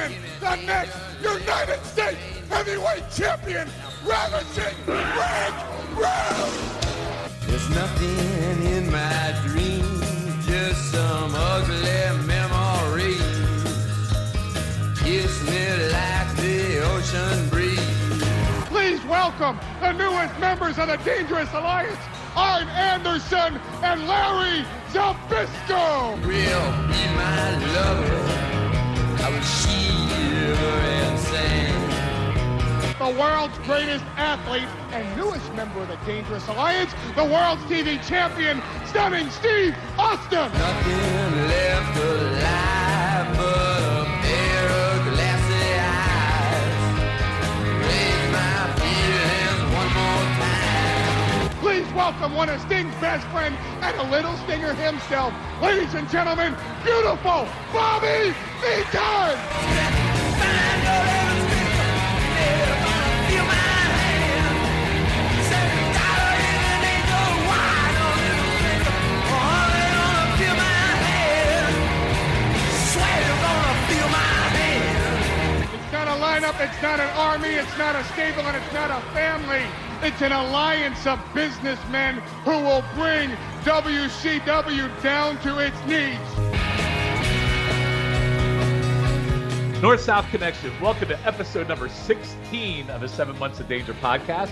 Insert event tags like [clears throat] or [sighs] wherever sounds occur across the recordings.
gentlemen, the next United States Heavyweight Champion, Ravishing Rick Rude! There's nothing in my dreams, just some ugly memories. Kiss me like the ocean breeze. Please welcome the newest members of the Dangerous Alliance, Arn Anderson and Larry Zbyszko! Will be my lover. I will sing. The world's greatest athlete and newest member of the Dangerous Alliance, the world's TV champion, Stunning Steve Austin! Nothing left alive but a pair of glassy eyes. Raise my feelings one more time. Please welcome one of Sting's best friends and a little stinger himself, ladies and gentlemen, beautiful Bobby Eaton! It's not a lineup, it's not an army, it's not a stable, and it's not a family. It's an alliance of businessmen who will bring WCW down to its knees. North South Connection. Welcome to episode number 16 of the Seven Months of Danger podcast.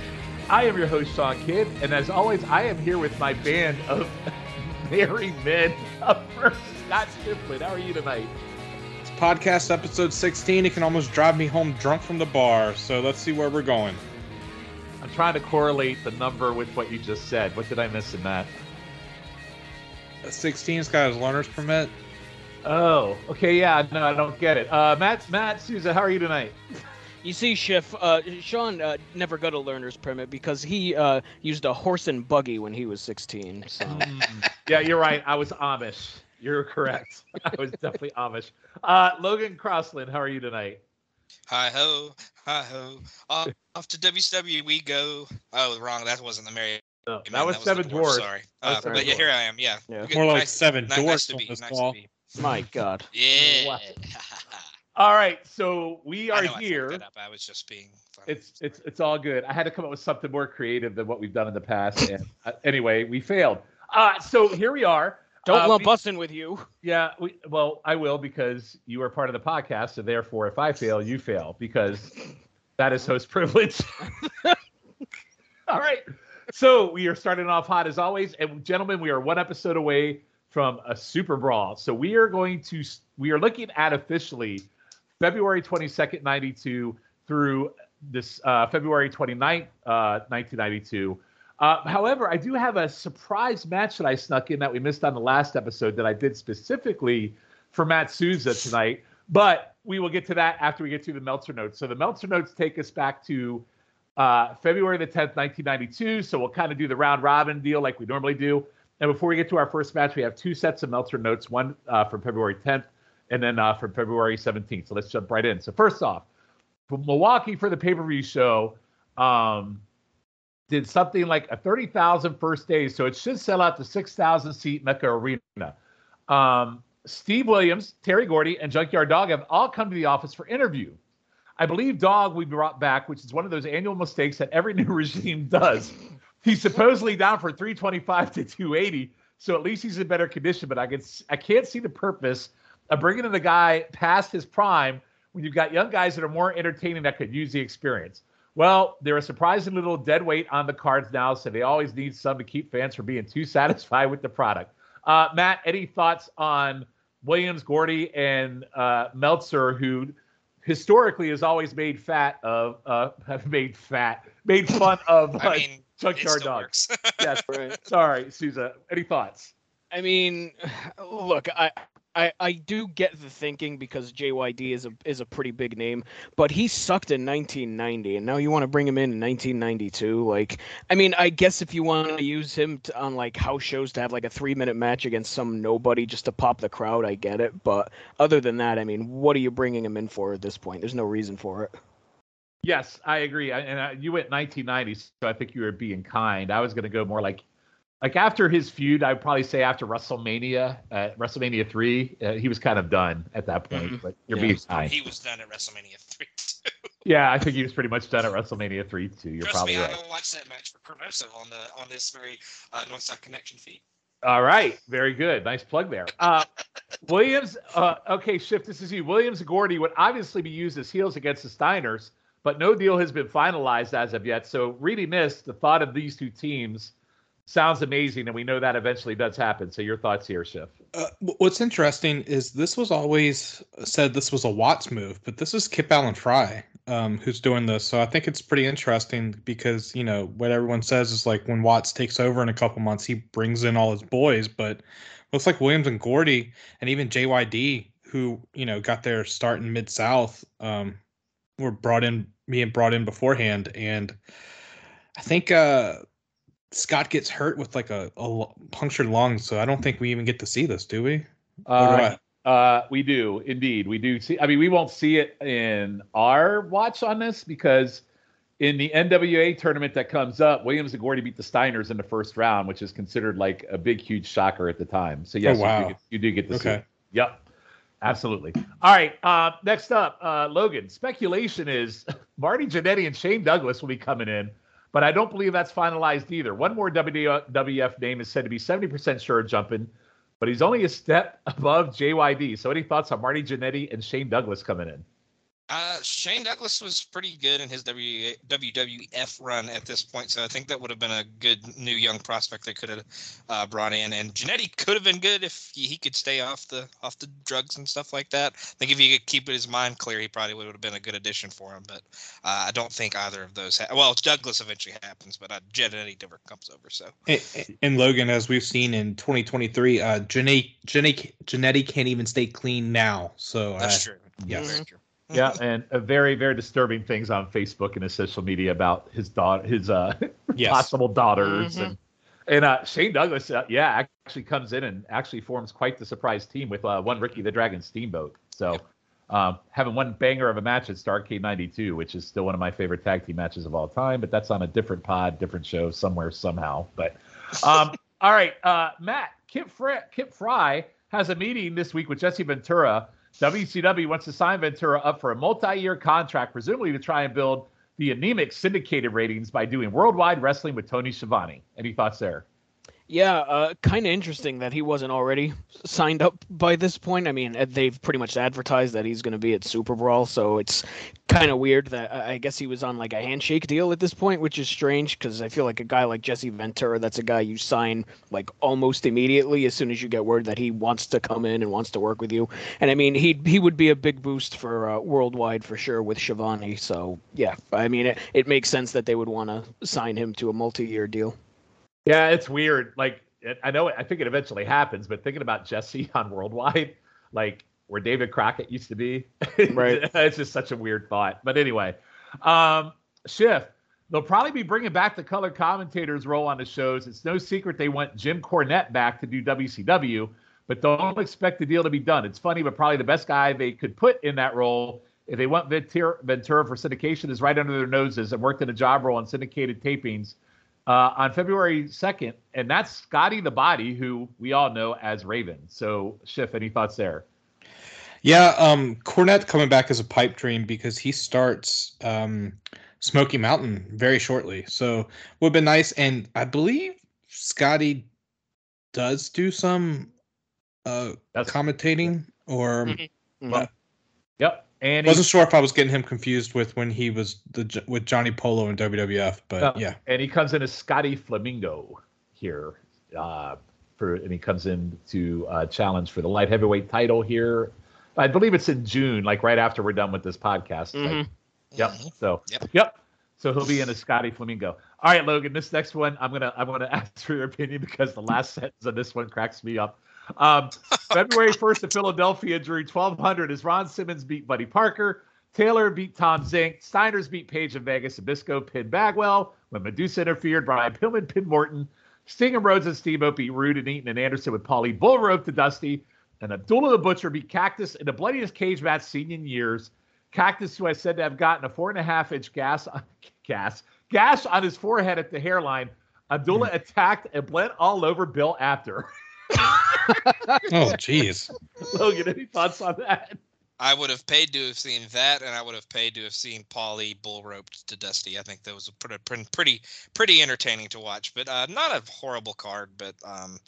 I am your host, Sean Kidd, and as always, I am here with my band of [laughs] married men. Up first, Scott Shiflin. How are you tonight? It's podcast episode 16. It can almost drive me home drunk from the bar. So let's see where we're going. I'm trying to correlate the number with what you just said. What did I miss in that? 16's got his learner's permit. Oh, okay, yeah, no, I don't get it. Uh, Matt, Matt, Souza, how are you tonight? You see, Schiff, uh, Sean uh, never got a learner's permit because he uh, used a horse and buggy when he was 16. So [laughs] Yeah, you're right. I was Amish. You're correct. [laughs] I was definitely Amish. Uh, Logan Crossland, how are you tonight? Hi ho, hi ho. Off, off to WCW we go. Oh, wrong. That wasn't the Mary. No, Man, that was the Seven dwarf, Dwarfs. Sorry. Uh, Seven but yeah, here I am. Yeah. Yeah. More like nice- seven ni- nice dwarfs to on be, nice to be. My [laughs] God. Yeah. [laughs] All right, so we are I fucked here. that up. I was just being funny. It's it's it's all good. I had to come up with something more creative than what we've done in the past, and [laughs] uh, anyway, we failed. Uh, so here we are. Don't Uh, lump we- us in with you. Yeah, we, well, I will because you are part of the podcast, so therefore, if I fail, you fail because that is host privilege. All right, so we are starting off hot as always, and gentlemen, we are one episode away from a super brawl. So we are going to we are looking at officially February twenty second, ninety two through this uh, February 29th, uh, 1992. Uh, however, I do have a surprise match that I snuck in that we missed on the last episode that I did specifically for Matt Souza tonight. But we will get to that after we get to the Meltzer notes. So the Meltzer notes take us back to uh, February the 10th, 1992. So we'll kind of do the round robin deal like we normally do. And before we get to our first match, we have two sets of Meltzer notes, one uh, from February 10th and then uh, from February 17th. So let's jump right in. So first off, Milwaukee for the pay-per-view show, um, did something like a 30,000 first day, so it should sell out the 6,000 seat Mecca Arena. Um, Steve Williams, Terry Gordy, and Junkyard Dog have all come to the office for interview. I believe Dog we brought back, which is one of those annual mistakes that every [laughs] new regime does. He's supposedly down for 325 to 280, so at least he's in better condition. But I can I can't see the purpose of bringing in a guy past his prime when you've got young guys that are more entertaining that could use the experience. Well, they're a surprising little dead weight on the cards now, so they always need some to keep fans from being too [laughs] satisfied with the product. Uh, Matt, any thoughts on Williams, Gordy, and uh, Meltzer, who historically has always made fat of uh have [laughs] made fat made fun of uh, I mean, it junkyard dogs. [laughs] yes. Right. Sorry, Souza. Any thoughts? I mean, [sighs] look, I, I I do get the thinking because JYD is a is a pretty big name, but he sucked in 1990, and now you want to bring him in in 1992. Like, I mean, I guess if you want to use him to, on like house shows to have like a three minute match against some nobody just to pop the crowd, I get it. But other than that, I mean, what are you bringing him in for at this point? There's no reason for it. Yes, I agree. I- And uh, you went 1990, so I think you were being kind. I was going to go more like, like after his feud, I'd probably say after WrestleMania, uh, WrestleMania three, uh, he was kind of done at that point. Mhm. But you're Yeah. being kind. he was done at WrestleMania three. too. Yeah, I think he was pretty much done at WrestleMania three too. You're Trust probably me, right. I watched that match for Progressive on the on this very uh, North South Connection feed. All right, very good. Nice plug there. Uh, [laughs] Williams, uh, okay, Shift, this is you. Williams and Gordy would obviously be used as heels against the Steiners, but no deal has been finalized as of yet. So, really missed the thought of these two teams sounds amazing, and we know that eventually does happen. So, your thoughts here, Shift? Uh, what's interesting is this was always said this was a Watts move, but this is Kip Allen Frey um, who's doing this. So I think it's pretty interesting because you know what everyone says is like when Watts takes over in a couple months, he brings in all his boys, but looks like Williams and Gordy and even JYD, who you know got their start in Mid South, um, were brought in being brought in beforehand, and I think uh, Scott gets hurt with like a, punctured lung, so I don't think we even get to see this, do we? What do Uh, uh, we do indeed. We do see. I mean, we won't see it in our watch on this because in the NWA tournament that comes up, Williams and Gordy beat the Steiners in the first round, which is considered like a big, huge shocker at the time. So yes, Oh, wow. you, do get, you do get to see. It. Yep. Absolutely. All right. Uh, next up, uh, Logan. Speculation is [laughs] Marty Jannetty and Shane Douglas will be coming in, but I don't believe that's finalized either. One more WWF name is said to be 70% sure jumping, but he's only a step [laughs] above JYD. So, any thoughts on Marty Jannetty and Shane Douglas coming in? Uh, Shane Douglas was pretty good in his w- WWF run at this point, so I think that would have been a good new young prospect they could have uh, brought in. And Jannetty could have been good if he, he could stay off the off the drugs and stuff like that. I think if he could keep his mind clear, he probably would have been a good addition for him. But uh, I don't think either of those. Ha- well, Douglas eventually happens, but uh, Jannetty never comes over. So And, and Logan, as we've seen in 2023, uh, Janae, Jannetty can't even stay clean now. So that's uh, true. yes. Very true. Yeah, and uh, very, very disturbing things on Facebook and his social media about his daughter, his uh, [laughs] Yes. possible daughters, Mhm. and and uh, Shane Douglas, uh, yeah, actually comes in and actually forms quite the surprise team with uh, one Ricky the Dragon Steamboat. So, um, having one banger of a match at Starcade '92, which is still one of my favorite tag team matches of all time, but that's on a different pod, different show, somewhere, somehow. But, um, [laughs] all right, uh, Matt, Kip, Frey, Kip Frey has a meeting this week with Jesse Ventura. WCW wants to sign Ventura up for a multi-year contract, presumably to try and build the anemic syndicated ratings by doing worldwide wrestling with Tony Schiavone. Any thoughts there? Yeah, uh, kind of interesting that he wasn't already signed up by this point. I mean, they've pretty much advertised that he's going to be at Super Brawl, so it's kind of weird that uh, I guess he was on like a handshake deal at this point, which is strange because I feel like a guy like Jesse Ventura, that's a guy you sign like almost immediately as soon as you get word that he wants to come in and wants to work with you. And I mean, he he would be a big boost for uh, worldwide for sure with Schiavone. So yeah, I mean, it, it makes sense that they would want to sign him to a multi-year deal. Yeah, it's weird. Like it, I know, I think it eventually happens, but thinking about Jesse [laughs] on Worldwide, like where David Crockett used to be, [laughs] Right. it's just such a weird thought. But anyway, um, Shift. They'll probably be bringing back the color commentators role on the shows. It's no secret they want Jim Cornette back to do WCW, but don't expect the deal to be done. It's funny, but probably the best guy they could put in that role if they want Ventura, Ventura for syndication is right under their noses and worked in a job role on syndicated tapings uh, on February 2nd, and that's Scotty the Body, who we all know as Raven. So, Schiff, any thoughts there? Yeah, um, Cornette coming back as a pipe dream because he starts um, Smoky Mountain very shortly. So would have been nice. And I believe Scotty does do some uh, That's commentating, or Mhm. Well, Yep. And wasn't he, sure if I was getting him confused with when he was the with Johnny Polo in WWF. But Oh. yeah, and he comes in as Scotty Flamingo here. Uh, for and he comes in to uh, challenge for the light heavyweight title here I believe it's in June, like right after we're done with this podcast. Like, Mhm. Yep. Mhm. So Yep. yep. So he'll be in a Scotty Flamingo. All right, Logan. This next one, I'm gonna I'm gonna [laughs] ask for your opinion because the last [laughs] sentence of this one cracks me up. Um, [laughs] February 1st, the Philadelphia drew 1200 as Ron Simmons beat Buddy Parker. Taylor beat Tom Zenk. Steiners beat Page and Vegas. Zbyszko pinned Bagwell. When Medusa interfered, Brian Pillman pinned Morton. Sting and Rhodes and Steamboat beat Rude and Eaton and Anderson with Paulie Bull rope to Dusty. And Abdullah the Butcher beat Cactus in the bloodiest cage match seen in years. Cactus, who I said to have gotten a four and a half inch gas, gas, gash on his forehead at the hairline. Abdullah attacked and bled all over Bill Apter. [laughs] Oh, jeez. Logan, any thoughts on that? I would have paid to have seen that, and I would have paid to have seen Paulie bull roped to Dusty. I think that was a pretty, pretty, pretty, pretty entertaining to watch, but uh, not a horrible card. But um,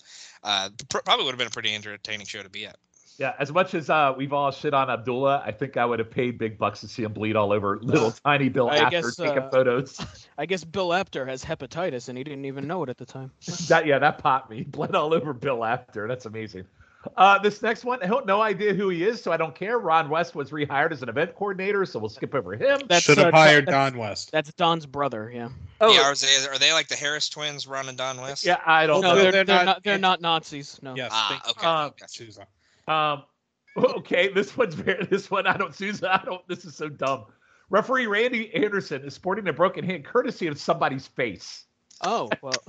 uh, pr- probably would have been a pretty entertaining show to be at. Yeah, as much as uh, we've all shit on Abdullah, I think I would have paid big bucks to see him bleed all over little [laughs] tiny Bill I after guess, taking uh, photos. [laughs] I guess Bill Apter has hepatitis and he didn't even know it at the time. [laughs] that yeah, that popped me. Bled all over Bill Apter. That's amazing. Uh, this next one, I have no idea who he is, so I don't care. Ron West was rehired as an event coordinator, so we'll skip over him. That's Should have uh, hired that's- Don West. That's Don's brother. Yeah. Oh, yeah, are they, are they like the Harris twins, Ron and Don West? yeah, I don't No, know. they're, they're they're, not- not. They're not Nazis. No. Yes. Ah, okay. Um, gotcha. Um, [laughs] okay, this one's [laughs] very. This one I don't. Susan, I don't. This is so dumb. Referee Randy Anderson is sporting a broken hand courtesy of somebody's face. Oh well. [laughs]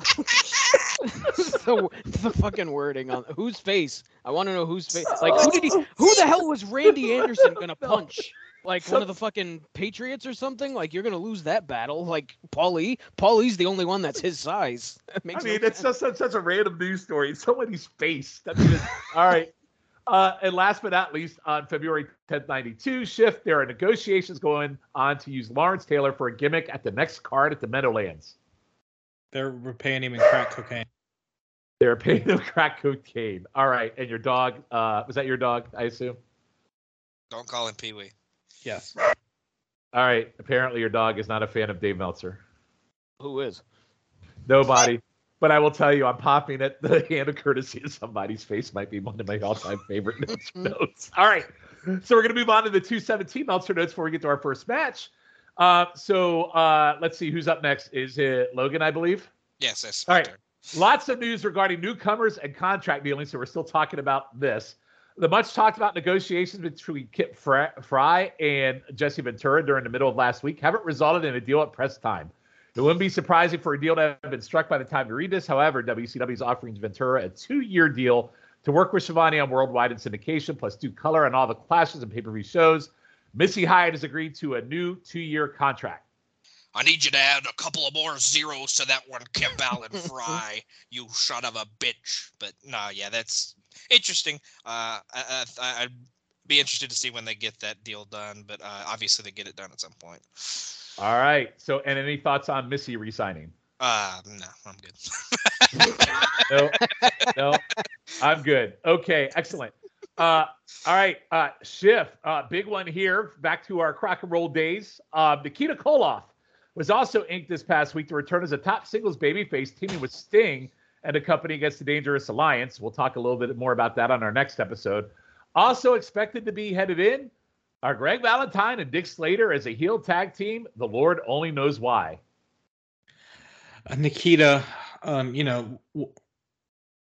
the, the fucking wording on whose face? I want to know whose face. Like who did he? Who the hell was Randy Anderson gonna punch? Like one of the fucking Patriots or something? Like you're gonna lose that battle? Like Paulie? Paulie's the only one that's his size. That I mean, no it's just such, such a random news story. It's somebody's face. That's just, all right. Uh, and last but not least, on February 10th, 92 shift, there are negotiations going on to use Lawrence Taylor for a gimmick at the next card at the Meadowlands. They're paying him in crack cocaine. They're paying him [laughs] crack cocaine. All right. And your dog, uh, was that your dog, I assume? Don't call him Pee Wee. Yes. All right. Apparently, your dog is not a fan of Dave Meltzer. Who is? Nobody. But I will tell you, I'm popping at the [laughs] hand of courtesy of somebody's face might be one of my all-time favorite [laughs] notes. All right. So we're going to move on to the 217 Meltzer notes before we get to our first match. Uh, so uh, let's see who's up next. Is it Logan, I believe? Yes, that's All right. turn. Lots of news regarding newcomers and contract dealings. So we're still talking about this. The much talked about negotiations between Kip Frey and Jesse Ventura during the middle of last week haven't resulted in a deal at press time. It wouldn't be surprising for a deal to have been struck by the time you read this. However, WCW is offering Ventura a two-year deal to work with Schiavone on worldwide and syndication, plus do color on all the clashes and pay-per-view shows. Missy Hyatt has agreed to a new two-year contract. I need you to add a couple of more zeros to that one, Kip Allen [laughs] Frey. you son of a bitch. But no, yeah, that's interesting. Uh, I, I, I'd be interested to see when they get that deal done. But uh, obviously, they get it done at some point. All right. So, and any thoughts on Missy resigning? Uh, no, I'm good. [laughs] no, no, I'm good. Okay, excellent. Uh, all right, uh, Schiff, uh, big one here. Back to our Crock and Roll days. Uh, Nikita Koloff was also inked this past week to return as a top singles babyface, teaming with Sting and a company against the Dangerous Alliance. We'll talk a little bit more about that on our next episode. Also expected to be headed in are Greg Valentine and Dick Slater as a heel tag team. The Lord only knows why. Uh, Nikita, um, you know,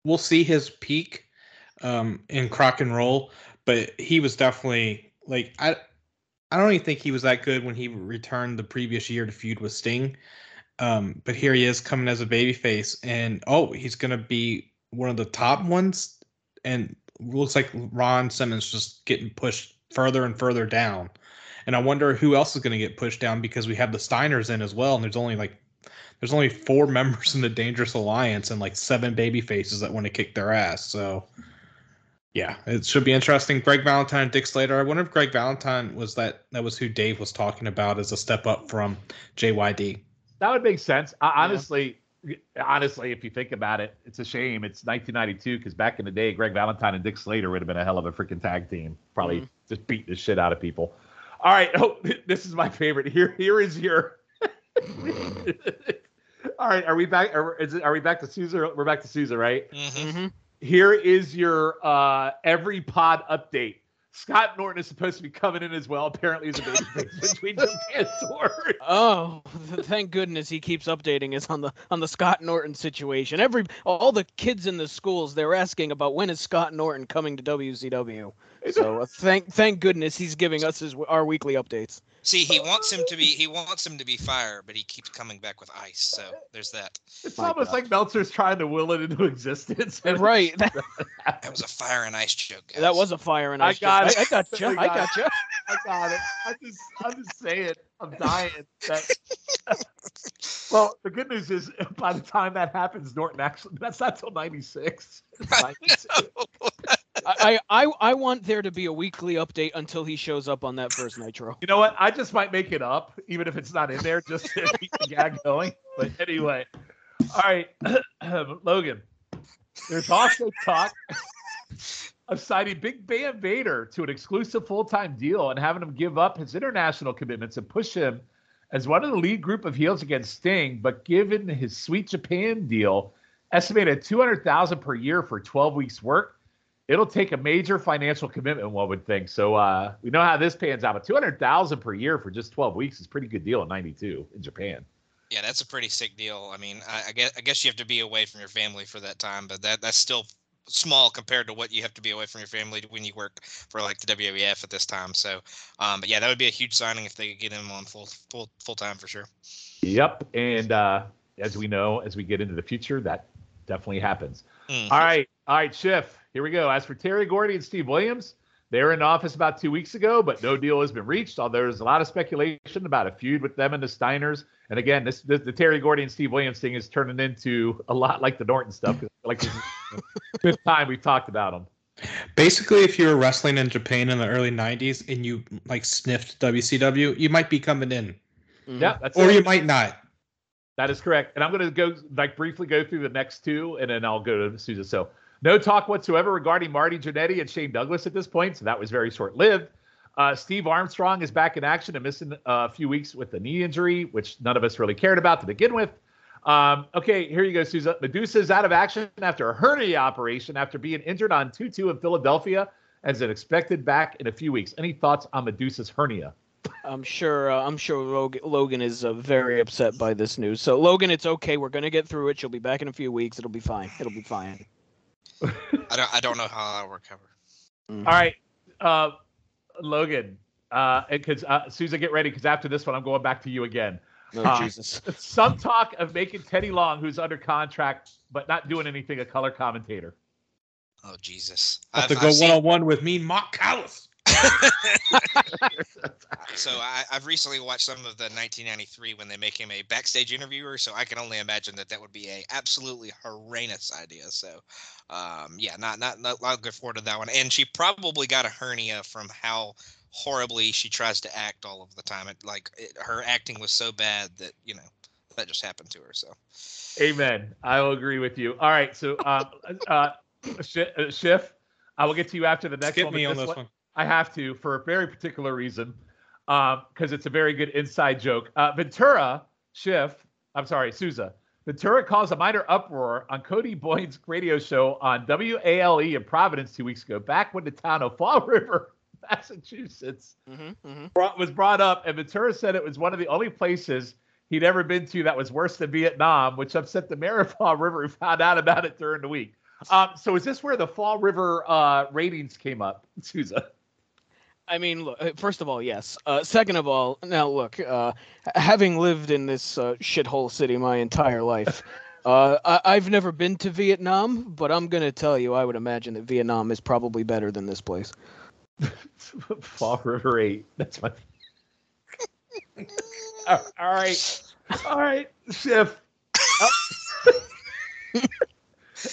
we'll see his peak um, in Crock and Roll, but he was definitely like I. I don't even think he was that good when he returned the previous year to feud with Sting. Um, but here he is coming as a babyface, and oh, he's gonna be one of the top ones. And looks like Ron Simmons just getting pushed further and further down. And I wonder who else is gonna get pushed down because we have the Steiners in as well, and there's only like there's only four [laughs] members in the Dangerous Alliance and like seven baby faces that want to kick their ass. So yeah, it should be interesting. Greg Valentine Dick Slater. I wonder if Greg Valentine was that that was who Dave was talking about as a step up from JYD. That would make sense. I, honestly, honestly, if you think about it, it's a shame. It's 1992 because back in the day, Greg Valentine and Dick Slater would have been a hell of a freaking tag team. Probably just beat the shit out of people. All right. [laughs] Oh, this is my favorite. Here, here is your. [laughs] All right. Are we back? Are, is it, are we back to Souza? We're back to Souza, right? hmm hmm Here is your uh, every pod update. Scott Norton is supposed to be coming in as well. Apparently, as a babyface [laughs] between Japan tour. Oh, thank goodness he keeps updating us on the on the Scott Norton situation. Every all the kids in the schools they're asking about when is Scott Norton coming to WCW. So uh, thank thank goodness he's giving us his our weekly updates. See, he wants him to be he wants him to be fire, but he keeps coming back with ice. So there's that. It's My almost God. like Meltzer's trying to will it into [laughs] existence. [laughs] Right, that, [laughs] That was a fire and ice joke. Guys. that was a fire and ice. I ice. got joke. it. I, I got you. I I got got you. I got it. I just, I'm just saying. I'm dying. That... well, the good news is, by the time that happens, Norton actually that's not till '96. I, I I want there to be a weekly update until he shows up on that first Nitro. You know what? I just might make it up, even if it's not in there, just to keep the gag going. But anyway, all right, [clears throat] Logan. There's also talk of signing Big Van Vader to an exclusive full-time deal and having him give up his international commitments and push him as one of the lead group of heels against Sting. But given his Sweet Japan deal, estimated 200,000 per year for 12 weeks work, it'll take a major financial commitment, one would think. So uh, we know how this pans out, but 200,000 per year for just 12 weeks is a pretty good deal in 92 in Japan. Yeah, that's a pretty sick deal. I mean, I, I guess I guess you have to be away from your family for that time, but that that's still small compared to what you have to be away from your family when you work for like the WWF at this time. So, um, but yeah, that would be a huge signing if they could get him on full full full time for sure. Yep. And uh, as we know, as we get into the future, that definitely happens. Mm. All right. All right, Schiff. Here we go. As for Terry Gordy and Steve Williams, they were in office about two weeks ago, but no deal has been reached. Although there's a lot of speculation about a feud with them and the Steiners. And again, this, this the Terry Gordy and Steve Williams thing is turning into a lot like the Norton stuff. Like this is the fifth [laughs] time we've talked about them. Basically, if you were wrestling in Japan in the early '90s and you like sniffed WCW, you might be coming in, Mhm. Yeah, that's or it. you might not. That is correct. And I'm going to go like briefly go through the next two, and then I'll go to Susan. So no talk whatsoever regarding Marty Jannetty and Shane Douglas at this point. So that was very short lived. Uh, Steve Armstrong is back in action and missing uh, a few weeks with the knee injury, which none of us really cared about to begin with. Um, okay, here you go, Susan. Medusa is out of action after a hernia operation after being injured on 2 2 in Philadelphia as an expected back in a few weeks. Any thoughts on Medusa's hernia? I'm sure. Uh, I'm sure Logan, Logan is uh, very upset by this news. So Logan, it's okay. We're gonna get through it. She'll be back in a few weeks. It'll be fine. It'll be fine. [laughs] I don't I don't know how I'll recover. All right, uh, Logan, uh, because uh, Susan, get ready because after this one, I'm going back to you again. Oh Uh, Jesus. [laughs] Some talk of making Teddy Long, who's under contract but not doing anything, a color commentator. Oh Jesus! I Have to I've- go I've seen- one on one with me, Mark Callous. [laughs] So I, I've recently watched some of the 1993 when they make him a backstage interviewer. So I can only imagine that that would be a absolutely horrendous idea. So, um, yeah, not not not not looking forward to that one. And she probably got a hernia from how horribly she tries to act all of the time. It like it, her acting was so bad that you know that just happened to her. So Amen. I will agree with you. All right, so um, uh, Sh- uh, Schiff, I will get to you after the next Skip one. me on this one. I have to for a very particular reason, because it's a very good inside joke. Uh, Ventura Schiff, I'm sorry, Souza. Ventura caused a minor uproar on Cody Boyd's radio show on WALE in Providence two weeks ago, back when the town of Fall [laughs] River, Massachusetts, Mm-hmm, mm-hmm. brought, was brought up, and Ventura said it was one of the only places he'd ever been to that was worse than Vietnam, which upset the mayor of Fall River, who found out about it during the week. Um, so is this where the Fall River uh, ratings came up, Souza? I mean, look. uh, First of all, yes. Uh, second of all, now look. Uh, having lived in this uh, shithole city my entire life, [laughs] uh, I- I've never been to Vietnam, but I'm gonna tell you, I would imagine that Vietnam is probably better than this place. [laughs] Fall River Eight. That's my. [laughs] all all right, all right, Schiff.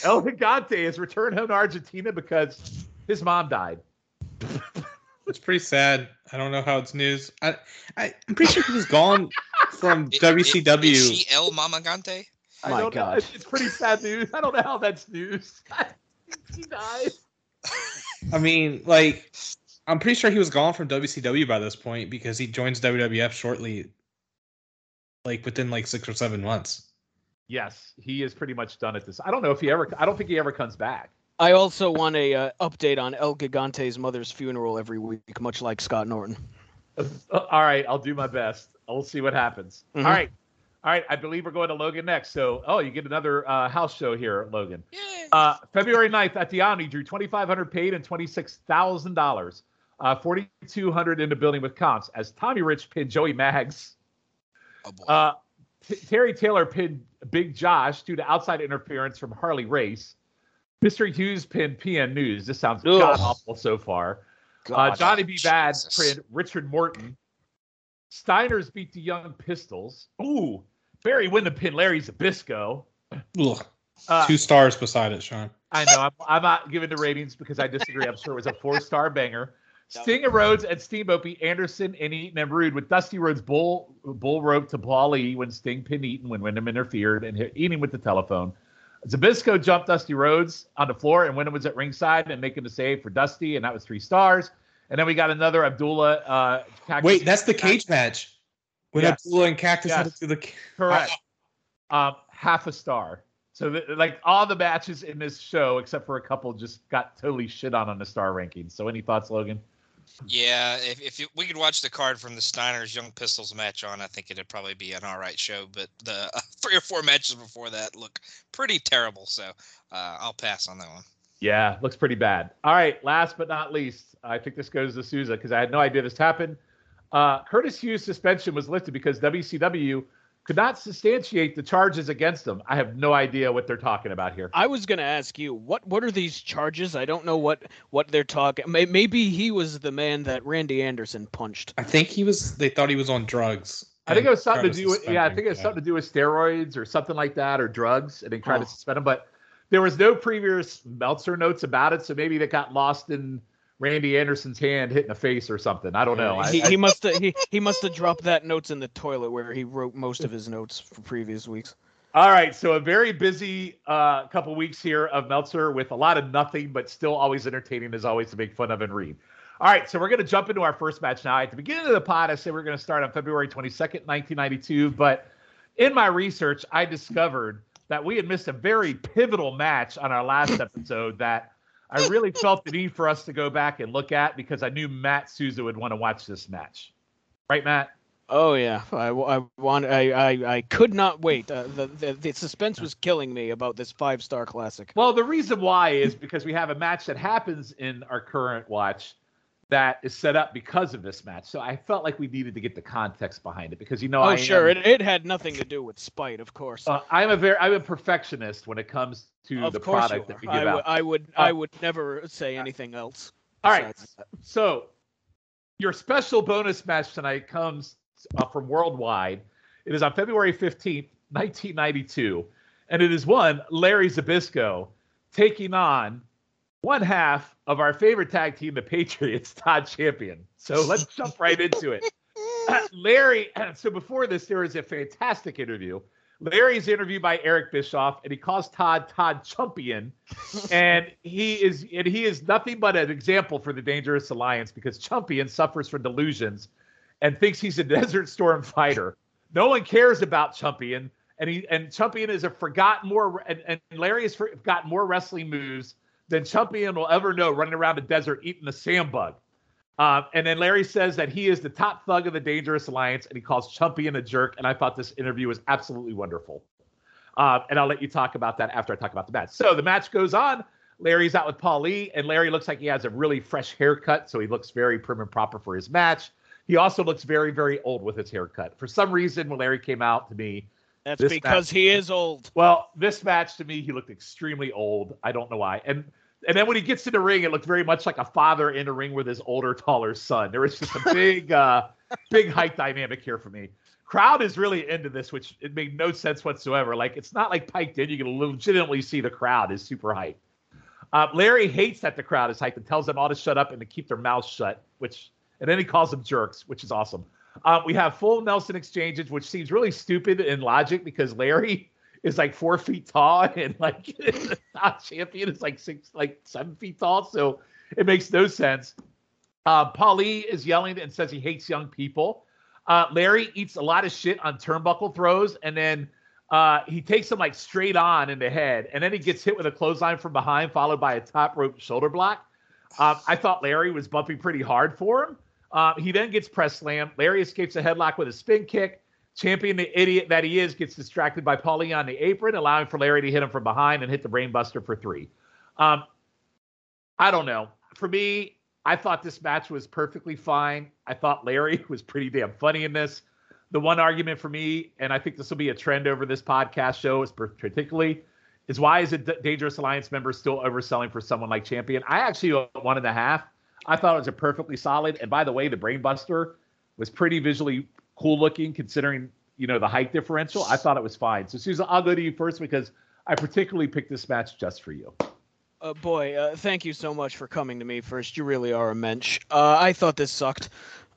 El Gigante has returned home to Argentina because his mom died. It's pretty sad. I don't know how it's news. I, I I'm pretty sure he was [laughs] gone from I- i- WCW. Is she El Mamagante? I My don't. God. It's, it's pretty sad news. I don't know how that's news. [laughs] he died. I mean, like, I'm pretty sure he was gone from WCW by this point because he joins WWF shortly, like within like six or seven months. Yes, he is pretty much done at this. I don't know if he ever. I don't think he ever comes back. I also want a uh, update on El Gigante's mother's funeral every week, much like Scott Norton. Uh, all right, I'll do my best. We'll see what happens. Mhm. All right. All right, I believe we're going to Logan next. So, oh, you get another uh, house show here, Logan. Yay. Uh, February 9th at the Omni drew 2,500 paid and $26,000. Uh, 4,200 in the building with comps as Tommy Rich pinned Joey Maggs. oh boy. Uh, T- Terry Taylor pinned Big Josh due to outside interference from Harley Race. Mr. Hughes pinned PN News. This sounds god awful so far. Uh, Johnny B. Bad Jesus. pinned Richard Morton. Steiners beat the Young Pistols. Ooh, Barry Windham pinned Larry Zbyszko. Ugh. Uh, Two stars beside it, Sean. I know. I'm, I'm not giving the ratings because I disagree. I'm sure it was a four star banger. Sting and Rhodes and Steamboat beat Anderson and Eaton and Rude with Dusty Rhodes bull bull rope to Paul Lee when Sting pinned Eaton when Windham interfered and hit Eaton with the telephone. Zbyszko jumped Dusty Rhodes on the floor and Windham was at ringside and making the save for Dusty and that was three stars. And then we got another Abdullah. Uh, Cactus- Wait, that's the cage match. When Yes. Abdullah and Cactus had Yes. to the. Correct. Um, half a star. So like all the matches in this show, except for a couple, just got totally shit on on the star rankings. So any thoughts, Logan? Yeah, if, if we could watch the card from the Steiners Young Pistols match on, I think it'd probably be an all right show. But the uh, [laughs] three or four matches before that look pretty terrible. So uh, I'll pass on that one. Yeah, looks pretty bad. All right, last but not least, I think this goes to Souza because I had no idea this happened. Uh, Curtis Hughes' suspension was lifted because WCW could not substantiate the charges against them. I have no idea what they're talking about here. I was gonna ask you what what are these charges? I don't know what what they're talking. Maybe he was the man that Randy Anderson punched. I think he was. They thought he was on drugs. I think it was something tried to do with yeah, I think it was him. something to do with steroids or something like that or drugs, and they tried Oh. to suspend him. But there was no previous Meltzer notes about it, so maybe they got lost in Randy Anderson's hand hitting a face or something. I don't know. I- he, I- he must have he, he must have dropped that notes in the toilet where he wrote most of his notes for previous weeks. All right, so a very busy uh, couple weeks here of Meltzer with a lot of nothing, but still always entertaining as always to make fun of and read. All right, so we're going to jump into our first match now. At the beginning of the pod, I said we're going to start on February 22nd, 1992, but in my research, I discovered that we had missed a very pivotal match on our last episode that I really felt the need for us to go back and look at because I knew Matt Souza would want to watch this match. Right, Matt? Oh yeah, I, I want I, I I could not wait. Uh, the, the the suspense was killing me about this five star classic. Well, the reason why is because we have a match that happens in our current watch that is set up because of this match. So I felt like we needed to get the context behind it because you know Oh I sure, am, it, it had nothing to do with spite, of course. uh, I'm a very I'm a perfectionist when it comes to of the product that we give I out. would I would Uh, I would never say anything else. All right. that. So your special bonus match tonight comes uh, from Worldwide. It is on February 15th, 1992, and it is one Larry Zbyszko taking on one half of our favorite tag team, the Patriots, [laughs] Todd Champion. So let's jump right into it. [laughs] [clears throat] Larry, [clears throat] so before this, there was a fantastic interview. Larry's interviewed by Eric Bischoff, and he calls Todd Todd Chumpion, [laughs] and he is and he is nothing but an example for the Dangerous Alliance because Chumpion suffers from delusions and thinks he's a Desert Storm fighter. No one cares about Chumpion, and he and Chumpion is a forgotten more and, and Larry has forgotten more wrestling moves than Chumpion will ever know, running around the desert eating a sand bug. Um, and then Larry says that he is the top thug of the Dangerous Alliance, and he calls Chumpion a jerk. And I thought this interview was absolutely wonderful. Uh, and I'll let you talk about that after I talk about the match. So the match goes on. Larry's out with Paul Lee, and Larry looks like he has a really fresh haircut, so he looks very prim and proper for his match. He also looks very, very old with his haircut. For some reason, when Larry came out to me, That's because he is old. well, this match to me, he looked extremely old. I don't know why. And and then when he gets to the ring, it looked very much like a father in a ring with his older, taller son. There was just a [laughs] big, uh, big height dynamic here for me. Crowd is really into this, which it made no sense whatsoever. Like it's not like piped in. You can legitimately see the crowd is super hype. Uh, Larry hates that the crowd is hyped and tells them all to shut up and to keep their mouths shut. Which and then he calls them jerks, which is awesome. Uh, we have full Nelson exchanges, which seems really stupid in logic because Larry is like four feet tall [laughs] and like [laughs] top champion is like six, like seven feet tall. So it makes no sense. Uh, Paulie is yelling and says he hates young people. Uh, Larry eats a lot of shit on turnbuckle throws, and then Uh, he takes him like straight on in the head, and then he gets hit with a clothesline from behind, followed by a top rope shoulder block. Um, I thought Larry was bumping pretty hard for him. Uh, he then gets press slam. Larry escapes a headlock with a spin kick. Champion, the idiot that he is, gets distracted by Paulie on the apron, allowing for Larry to hit him from behind and hit the brainbuster for three. Um, I don't know. For me, I thought this match was perfectly fine. I thought Larry [laughs] was pretty damn funny in this. The one argument for me, and I think this will be a trend over this podcast show, is particularly, is why is a Dangerous Alliance member still overselling for someone like Champion? I actually one and a half. I thought it was a perfectly solid. And by the way, the Brainbuster was pretty visually cool looking considering you know the height differential. I thought it was fine. So Susan, I'll go to you first because I particularly picked this match just for you. Uh, boy, uh, thank you so much for coming to me first. You really are a mensch. Uh, I thought this sucked.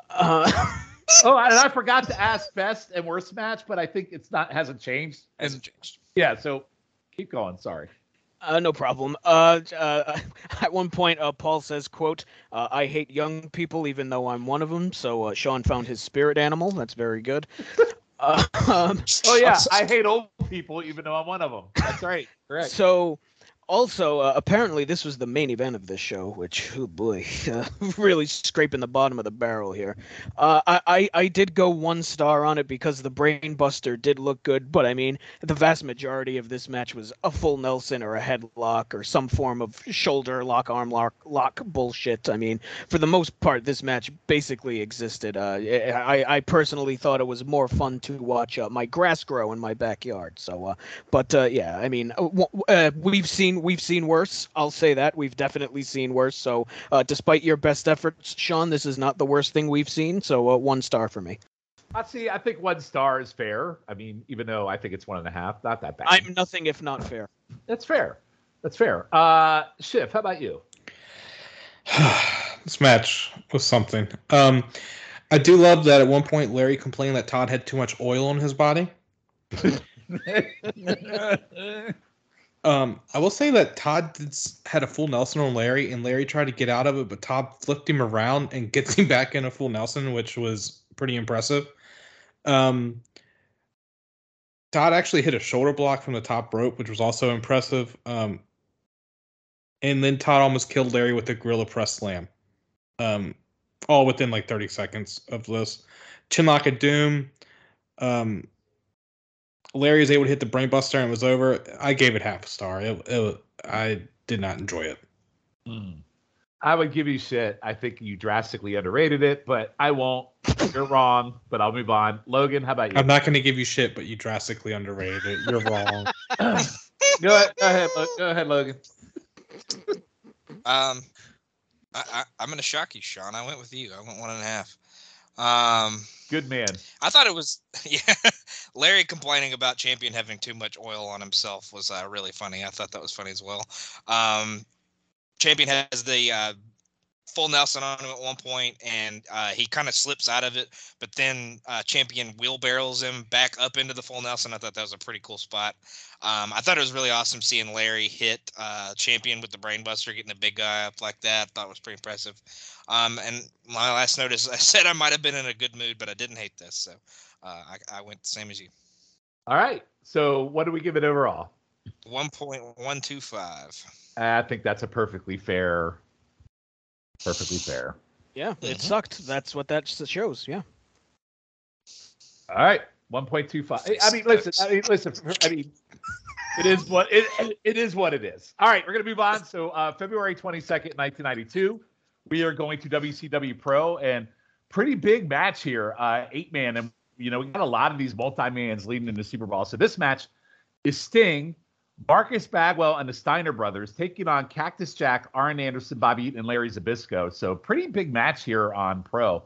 Uh, [laughs] oh, and I forgot to ask best and worst match, but I think it's not hasn't changed. Hasn't changed. Yeah, so keep going. Sorry. Uh, no problem. Uh, uh, [laughs] at one point, uh, Paul says, "quote uh, I hate young people, even though I'm one of them." So uh, Sean found his spirit animal. That's very good. [laughs] Uh, um, Oh yeah, [laughs] I hate old people, even though I'm one of them. That's right. Correct. so, also, uh, apparently, this was the main event of this show, which, oh boy, [laughs] uh, really scraping the bottom of the barrel here. Uh, I, I, I did go one star on it because the Brainbuster did look good, but I mean, the vast majority of this match was a full Nelson or a headlock or some form of shoulder lock, arm lock, lock bullshit. I mean, for the most part, this match basically existed. Uh, I, I personally thought it was more fun to watch uh, my grass grow in my backyard. So, uh, but yeah, I mean, we've seen we've seen worse. I'll say that we've definitely seen worse. So, uh, despite your best efforts, Sean, this is not the worst thing we've seen. So, uh, one star for me. I see. I think one star is fair. I mean, even though I think it's one and a half, not that bad. I'm nothing if not fair. That's fair. That's fair. Uh, Schiff, how about you? [sighs] this match was something. Um, I do love that at one point Larry complained that Todd had too much oil on his body. [laughs] [laughs] Um, I will say that Todd had a full Nelson on Larry, and Larry tried to get out of it, but Todd flipped him around and gets him [laughs] back in a full Nelson, which was pretty impressive. Um, Todd actually hit a shoulder block from the top rope, which was also impressive. Um, and then Todd almost killed Larry with a gorilla press slam. Um, all within like 30 seconds of this. Chinlock of Doom. Um, Larry was able to hit the brainbuster and it was over. I gave it half a star. It, it, I did not enjoy it. I would give you shit. I think you drastically underrated it, but I won't. You're wrong, but I'll move on. Logan, how about you? I'm not going to give you shit, but you drastically underrated it. You're wrong. [laughs] [clears throat] go ahead. Go ahead. Lo- Go ahead, Logan. Um, I, I, I'm going to shock you, Sean. I went with you. I went one and a half. Um, Good man. I thought it was [laughs] yeah. Larry complaining about Champion having too much oil on himself was uh, really funny. I thought that was funny as well. Um, Champion has the uh, full Nelson on him at one point, and uh, he kind of slips out of it, but then uh, Champion wheelbarrows him back up into the full Nelson. I thought that was a pretty cool spot. Um, I thought it was really awesome seeing Larry hit uh, Champion with the Brainbuster, getting the big guy up like that. I thought it was pretty impressive. Um, and my last note is [laughs] I said I might have been in a good mood, but I didn't hate this, so I, I went the same as you. All right. So, what do we give it overall? One point one two five. I think that's a perfectly fair, perfectly fair. Yeah, it Mhm. sucked. That's what that shows. Yeah. All right, one point two five. I mean, listen. I mean, listen. I mean, it is what it, it is. What it is. All right, we're gonna move on. So, uh, February twenty second, nineteen ninety two, we are going to WCW Pro and pretty big match here, uh, eight man, and you know we got a lot of these multi mans leading into Super Brawl. So this match is Sting, Marcus Bagwell, and the Steiner brothers taking on Cactus Jack, Arn Anderson, Bobby Eaton, and Larry Zbyszko. So pretty big match here on Pro.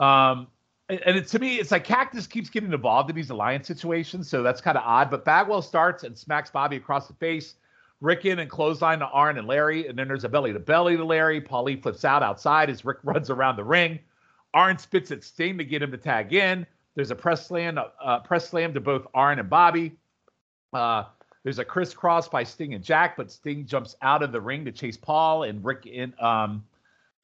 Um, and and it, to me, it's like Cactus keeps getting involved in these alliance situations, so that's kind of odd. But Bagwell starts and smacks Bobby across the face. Rick in and clothesline to Arn and Larry, and then there's a belly to belly to Larry. Paulie flips out outside as Rick [laughs] runs around the ring. Arn spits at Sting to get him to tag in. There's a press slam, uh, press slam to both Arn and Bobby. Uh, there's a crisscross by Sting and Jack, but Sting jumps out of the ring to chase Paul and Rick in. Um,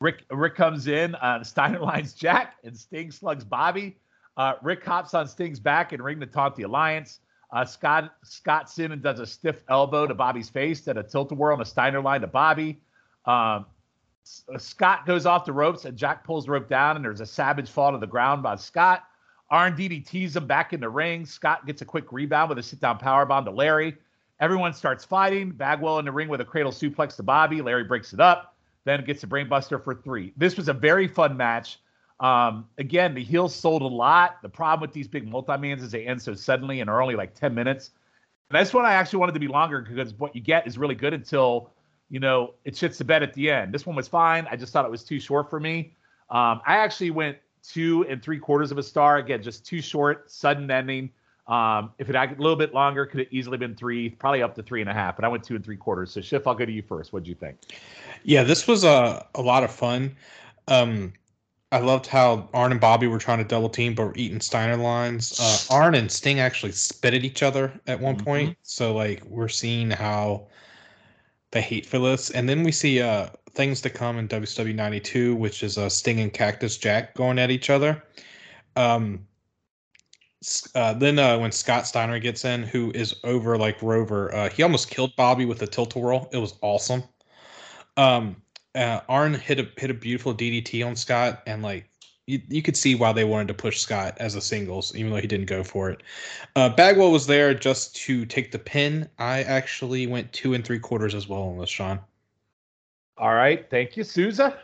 Rick Rick comes in. Uh, [laughs] Steiner lines Jack and Sting slugs Bobby. Uh, Rick hops on Sting's back and ring to taunt the alliance. Uh, Scott Scott Simmons does a stiff elbow to Bobby's face, then a tilt a whirl and a Steiner line to Bobby. Um, S- uh, Scott goes off the ropes and Jack pulls the rope down, and there's a savage fall to the ground by Scott. Arn DDTs him back in the ring. Scott gets a quick rebound with a sit down power bomb to Larry. Everyone starts fighting. Bagwell in the ring with a cradle suplex to Bobby. Larry breaks it up, then gets a brainbuster for three. This was a very fun match. Um, again, the heels sold a lot. The problem with these big multi-mans is they end so suddenly and are only like 10 minutes. And this one I actually wanted to be longer because what you get is really good until, you know, it shits the bed at the end. This one was fine. I just thought it was too short for me. Um, I actually went two and three quarters of a star. Again, just too short, sudden ending. Um, if it had a little bit longer, could have easily been three, probably up to three and a half. But I went two and three quarters. So Schiff, I'll go to you first. What'd you think? Yeah, this was a a lot of fun. Um, I loved how Arn and Bobby were trying to double team, but were eating Steiner lines. Uh, Arn and Sting actually spit at each other at one Mhm. point. So like we're seeing how they hate for this, and then we see uh things to come in WCW '92, which is uh, Sting and Cactus Jack going at each other. Um, uh, then uh, when Scott Steiner gets in, who is over like Rover, uh, he almost killed Bobby with a tilt a whirl. It was awesome. Um, uh, Arn hit a hit a beautiful DDT on Scott, and like you, you could see why they wanted to push Scott as a singles, even though he didn't go for it. Uh, Bagwell was there just to take the pin. I actually went two and three quarters as well on this, Sean. All right. Thank you, Souza.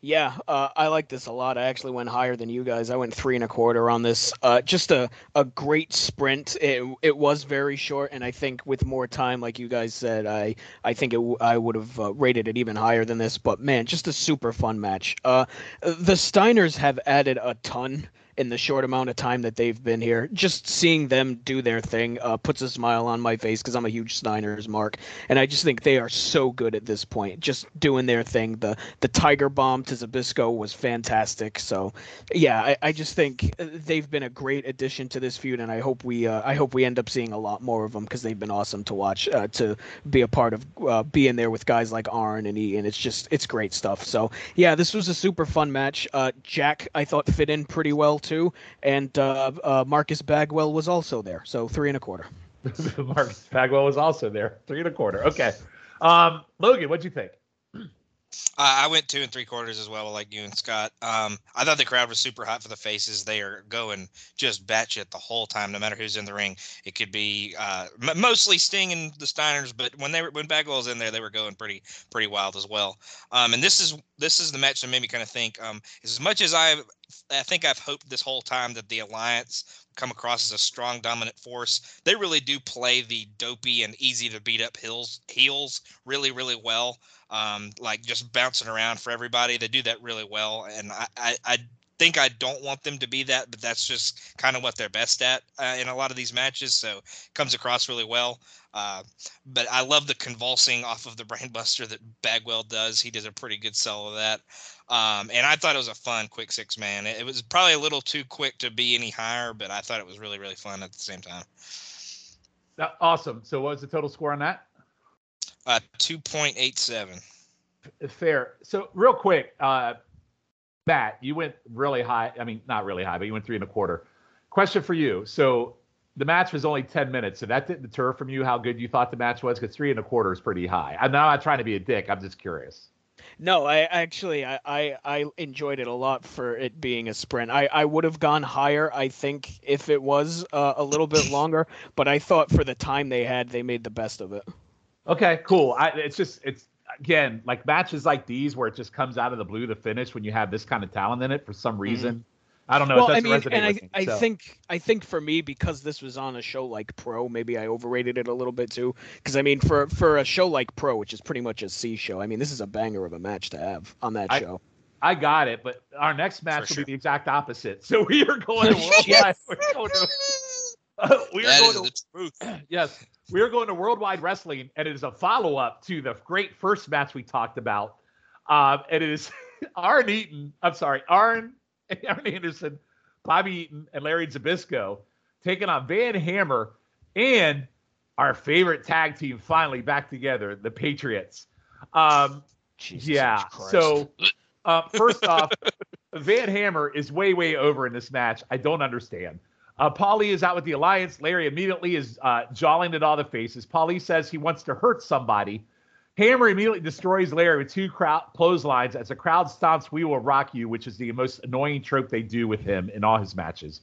Yeah, uh, I like this a lot. I actually went higher than you guys. I went three and a quarter on this. Uh, just a, a great sprint. It, it was very short, and I think with more time, like you guys said, I I think it I would have uh, rated it even higher than this. But man, just a super fun match. Uh, the Steiners have added a ton in the short amount of time that they've been here. Just seeing them do their thing uh, puts a smile on my face because I'm a huge Steiners mark, and I just think they are so good at this point, just doing their thing. The the Tiger Bomb to Zbyszko was fantastic. So, yeah, I, I just think uh, they've been a great addition to this feud, and I hope we uh, I hope we end up seeing a lot more of them because they've been awesome to watch. Uh, to be a part of uh, being there with guys like Arn and Ian, it's just it's great stuff. So, yeah, this was a super fun match. Uh, Jack I thought fit in pretty well too, and uh, uh, Marcus Bagwell was also there. So three and a quarter. [laughs] Marcus Bagwell was also there. Three and a quarter. Okay. Um, Logan, what'd you think? I went two and three quarters as well, like you and Scott. Um, I thought the crowd was super hot for the faces. They are going just batshit the whole time, no matter who's in the ring. It could be uh, m- mostly Sting and the Steiners, but when they were when Bagwell was in there, they were going pretty pretty wild as well. Um, and this is this is the match that made me kind of think. Um, as much as I I think I've hoped this whole time that the Alliance come across as a strong dominant force. They really do play the dopey and easy to beat up heels heels really really well um, like just bouncing around for everybody. They do that really well, and I, I, I think I don't want them to be that, but that's just kind of what they're best at uh, in a lot of these matches. So comes across really well. Uh, but I love the convulsing off of the brainbuster that Bagwell does. He does a pretty good sell of that. Um, and I thought it was a fun quick six man. It, it was probably a little too quick to be any higher, but I thought it was really really fun at the same time. Awesome. So what was the total score on that? Uh, two point eight seven. Fair. So real quick, uh, Matt, you went really high. I mean, not really high, but you went three and a quarter. Question for you. So the match was only 10 minutes, so that didn't deter from you how good you thought the match was? Because three and a quarter is pretty high. I'm not trying to be a dick. I'm just curious. No, I actually I, I, I enjoyed it a lot for it being a sprint. I, I would have gone higher, I think, if it was uh, a little bit longer. But I thought for the time they had, they made the best of it. Okay, cool. I, it's just it's again like matches like these where it just comes out of the blue to finish when you have this kind of talent in it for some reason. I don't know. well, it I mean, and I, me, I so. think I think for me because this was on a show like Pro, maybe I overrated it a little bit too. Because I mean, for for a show like Pro, which is pretty much a C show, I mean, this is a banger of a match to have on that I- show. I got it, but our next match For will sure. be the exact opposite. [laughs] So we are going [laughs] to worldwide. We're going to, uh, [laughs] [laughs] we are That going to the truth. [clears throat] yes, we are going to Worldwide Wrestling, and it is a follow up to the great first match we talked about. Um, and it is [laughs] Arn Eaton. I'm sorry, Arn, [laughs] Arn Anderson, Bobby Eaton, and Larry Zbyszko taking on Van Hammer and our favorite tag team finally back together, the Patriots. Um, Jesus yeah. Christ. So, uh, first off, Van Hammer is way, way over in this match. I don't understand. Uh, Paulie is out with the Alliance. Larry immediately is uh, jawing at all the faces. Paulie says he wants to hurt somebody. Hammer immediately destroys Larry with two crowd clotheslines as the crowd stomps "We Will Rock You," which is the most annoying trope they do with him in all his matches.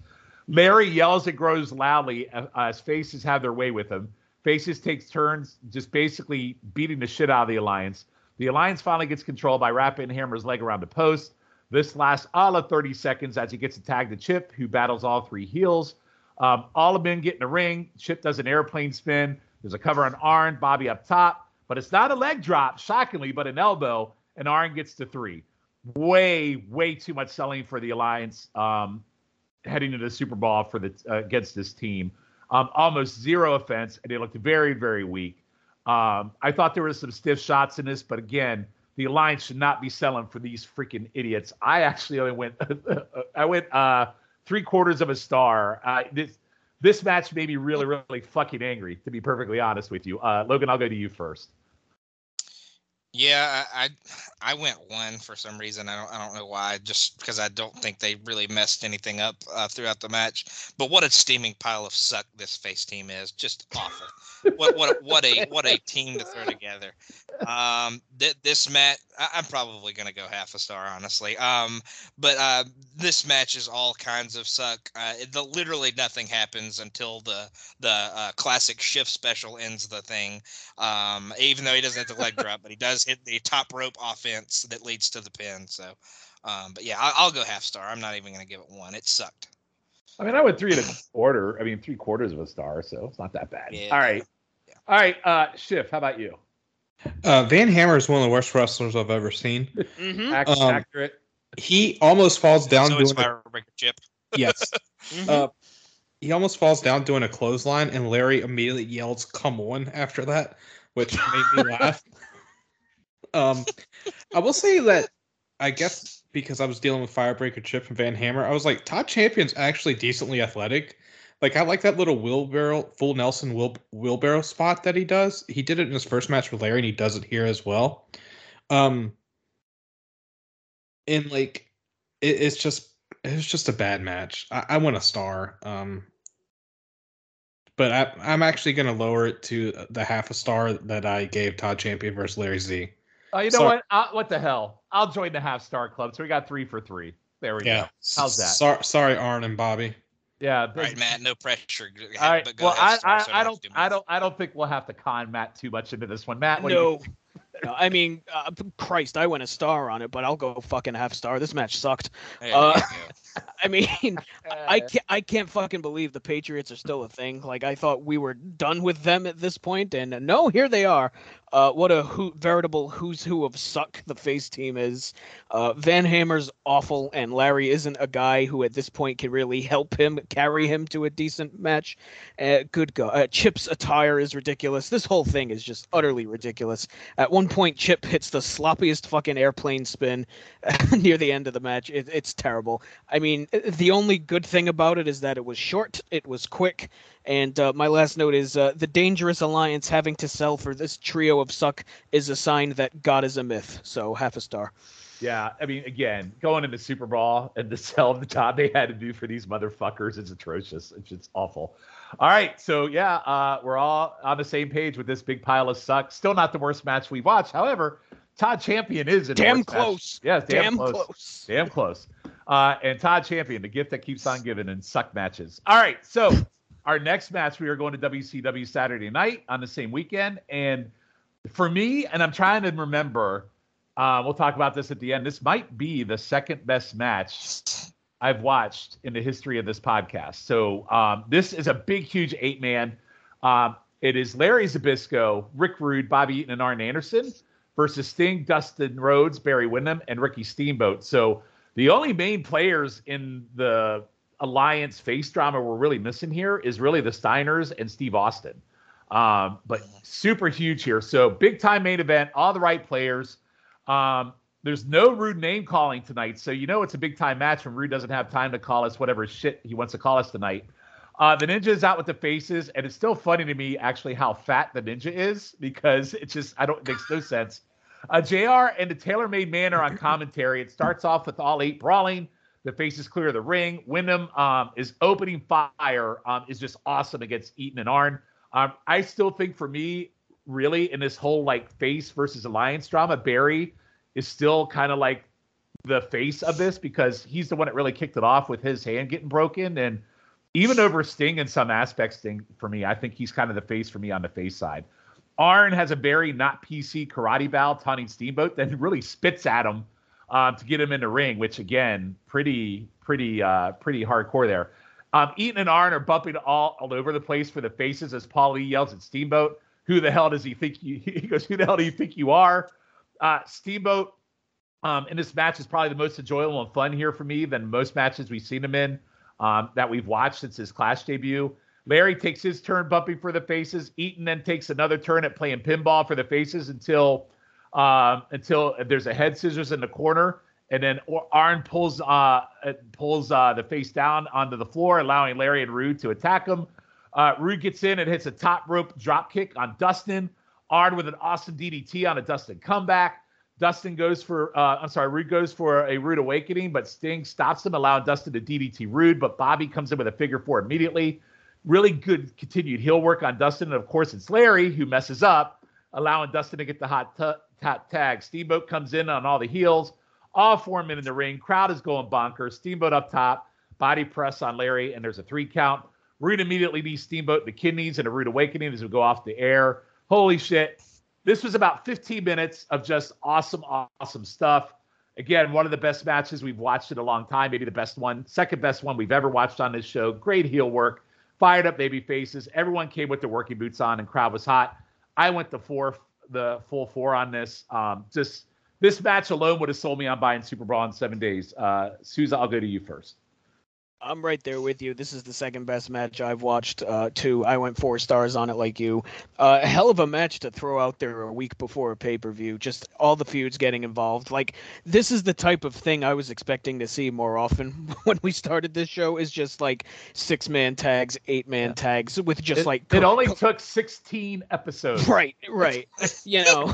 Larry yells and grows loudly uh, as faces have their way with him. Faces takes turns just basically beating the shit out of the Alliance. The Alliance finally gets control by wrapping Hammer's leg around the post. This lasts all of 30 seconds as he gets to tag to Chip, who battles all three heels. Um, all of them get in the ring. Chip does an airplane spin. There's a cover on Arn, Bobby up top, but it's not a leg drop, shockingly, but an elbow, and Arn gets to three. Way, way too much selling for the Alliance um, heading to the Super Brawl for the uh, against this team. Um, almost zero offense, and they looked very, very weak. Um, I thought there were some stiff shots in this, but again, the alliance should not be selling for these freaking idiots. I actually only went, [laughs] I went uh, three quarters of a star. Uh, this this match made me really, really fucking angry. To be perfectly honest with you, uh, Logan, I'll go to you first. Yeah, I, I I went one for some reason. I don't I don't know why. Just because I don't think they really messed anything up uh, throughout the match. But what a steaming pile of suck this face team is. Just awful. What what what a what a team to throw together. Um, th- this match I- I'm probably gonna go half a star honestly. Um, but uh, this match is all kinds of suck. Uh, it, the, literally nothing happens until the the uh, classic shift special ends the thing. Um, even though he doesn't have the leg drop, but he does hit the top rope offense that leads to the pin. So, um, but yeah, I'll, I'll go half star. I'm not even gonna give it one. It sucked. I mean, I went three and a quarter. I mean, three quarters of a star, so it's not that bad. Yeah. All right. All right. Uh, Schiff, how about you? Uh, Van Hammer is one of the worst wrestlers I've ever seen. [laughs] Mm-hmm. Um, accurate. He almost falls down so doing a, Firebreaker Chip. [laughs] yes. Mm-hmm. Uh, he almost falls down doing a clothesline, and Larry immediately yells "Come on!" after that, which made me laugh. [laughs] Um, I will say that I guess because I was dealing with Firebreaker Chip and Van Hammer, I was like, Todd Champion's actually decently athletic. Like I like that little wheelbarrow, full Nelson wheel, wheelbarrow spot that he does. He did it in his first match with Larry, and he does it here as well. Um, and like, it, it's just it was just a bad match. I, I want a star. Um, but I, I'm actually going to lower it to the half a star that I gave Todd Champion versus Larry Z. Oh, you know so- what? Uh, what the hell? I'll join the half star club. So we got three for three. There we Yeah. go. How's that? Sorry, sorry, Arn and Bobby. Yeah. All right, Matt. No pressure. All right. but go Well, ahead, I, star, I, I don't, do I don't, I don't think we'll have to con Matt too much into this one. Matt, what do you No. No, I mean, uh, Christ, I went a star on it, but I'll go fucking half star. This match sucked. There Uh, you go. [laughs] [laughs] I mean. I can't, I can't fucking believe the Patriots are still a thing. Like I thought we were done with them at this point, and no, here they are. Uh, what a who, veritable who's who of suck the face team is. Uh, Van Hammer's awful, and Larry isn't a guy who at this point can really help him carry him to a decent match. Uh, good God, uh, Chip's attire is ridiculous. This whole thing is just utterly ridiculous. At one point, Chip hits the sloppiest fucking airplane spin [laughs] near the end of the match. It, it's terrible. I mean, the only good thing about it is that it was short, it was quick, and uh, my last note is uh, the dangerous alliance having to sell for this trio of suck is a sign that God is a myth. So half a star. Yeah, I mean, again, going into Super Brawl and the sell of the job they had to do for these motherfuckers is atrocious. It's just awful. All right, so yeah, uh, we're all on the same page with this big pile of suck. Still not the worst match we've watched. However, Todd Champion is in Damn worst match. close. Yes, damn, Damn close. close. Damn close. Uh, and Todd Champion, the gift that keeps on giving in suck matches. All right, so our next match, we are going to WCW Saturday night on the same weekend. And for me, and I'm trying to remember, uh, we'll talk about this at the end. This might be the second best match I've watched in the history of this podcast. So um, this is a big, huge eight man. Um, it is Larry Zbyszko, Rick Rude, Bobby Eaton, and Arn Anderson versus Sting, Dustin Rhodes, Barry Windham, and Ricky Steamboat. So the only main players in the Alliance face drama we're really missing here is really the Steiners and Steve Austin. Um, but super huge here. So big time main event, all the right players. Um, there's no rude name calling tonight, so you know it's a big time match when Rude doesn't have time to call us whatever shit he wants to call us tonight. Uh, the ninja is out with the faces, and it's still funny to me actually how fat the ninja is because it just I don't it makes no sense. Uh, Jr. and the Taylor Made Man are on [laughs] commentary. It starts off with all eight brawling. The faces clear the ring. Windham um, is opening fire. Um, is just awesome against Eaton and Arn. Um, I still think for me, really, in this whole like face versus alliance drama, Barry is still kind of like the face of this because he's the one that really kicked it off with his hand getting broken and even over Sting in some aspects. Sting for me, I think he's kind of the face for me on the face side. Arn has a very not PC karate bow taunting Steamboat, then [laughs] really spits at him um, to get him in the ring, which again, pretty, pretty, uh, pretty hardcore there. Um, Eaton and Arn are bumping all, all over the place for the faces as Paulie yells at Steamboat, "Who the hell does he think you?" [laughs] He goes, "Who the hell do you think you are?" Uh, Steamboat um, in this match is probably the most enjoyable and fun here for me than most matches we've seen him in um, that we've watched since his Clash debut. Larry takes his turn bumping for the faces. Eaton then takes another turn at playing pinball for the faces until um, until there's a head scissors in the corner, and then Arn pulls uh, pulls uh, the face down onto the floor, allowing Larry and Rude to attack him. Uh, Rude gets in and hits a top rope drop kick on Dustin. Arn with an awesome DDT on a Dustin comeback. Dustin goes for, uh, I'm sorry, Rude goes for a Rude awakening, but Sting stops him, allowing Dustin to DDT Rude. But Bobby comes in with a figure four immediately. Really good continued heel work on Dustin. And of course, it's Larry who messes up, allowing Dustin to get the hot t- tag. Steamboat comes in on all the heels. All four men in the ring. Crowd is going bonkers. Steamboat up top, body press on Larry, and there's a three count. Rude immediately knees Steamboat in the kidneys and a rude awakening as we go off the air. Holy shit. This was about 15 minutes of just awesome, awesome stuff. Again, one of the best matches we've watched in a long time, maybe the best one, second best one we've ever watched on this show. Great heel work, fired up baby faces. Everyone came with their working boots on, and crowd was hot. I went the four, the full four on this. Um, just this match alone would have sold me on buying Super Brawl in seven days. Uh, Souza, I'll go to you first. I'm right there with you. This is the second best match I've watched. Uh, too. I went four stars on it, like you. Uh, a hell of a match to throw out there a week before a pay per view. Just all the feuds getting involved. Like this is the type of thing I was expecting to see more often [laughs] when we started this show. Is just like six man tags, eight man yeah. tags with just it, like. It only took 16 episodes. Right, right. [laughs] [laughs] you know,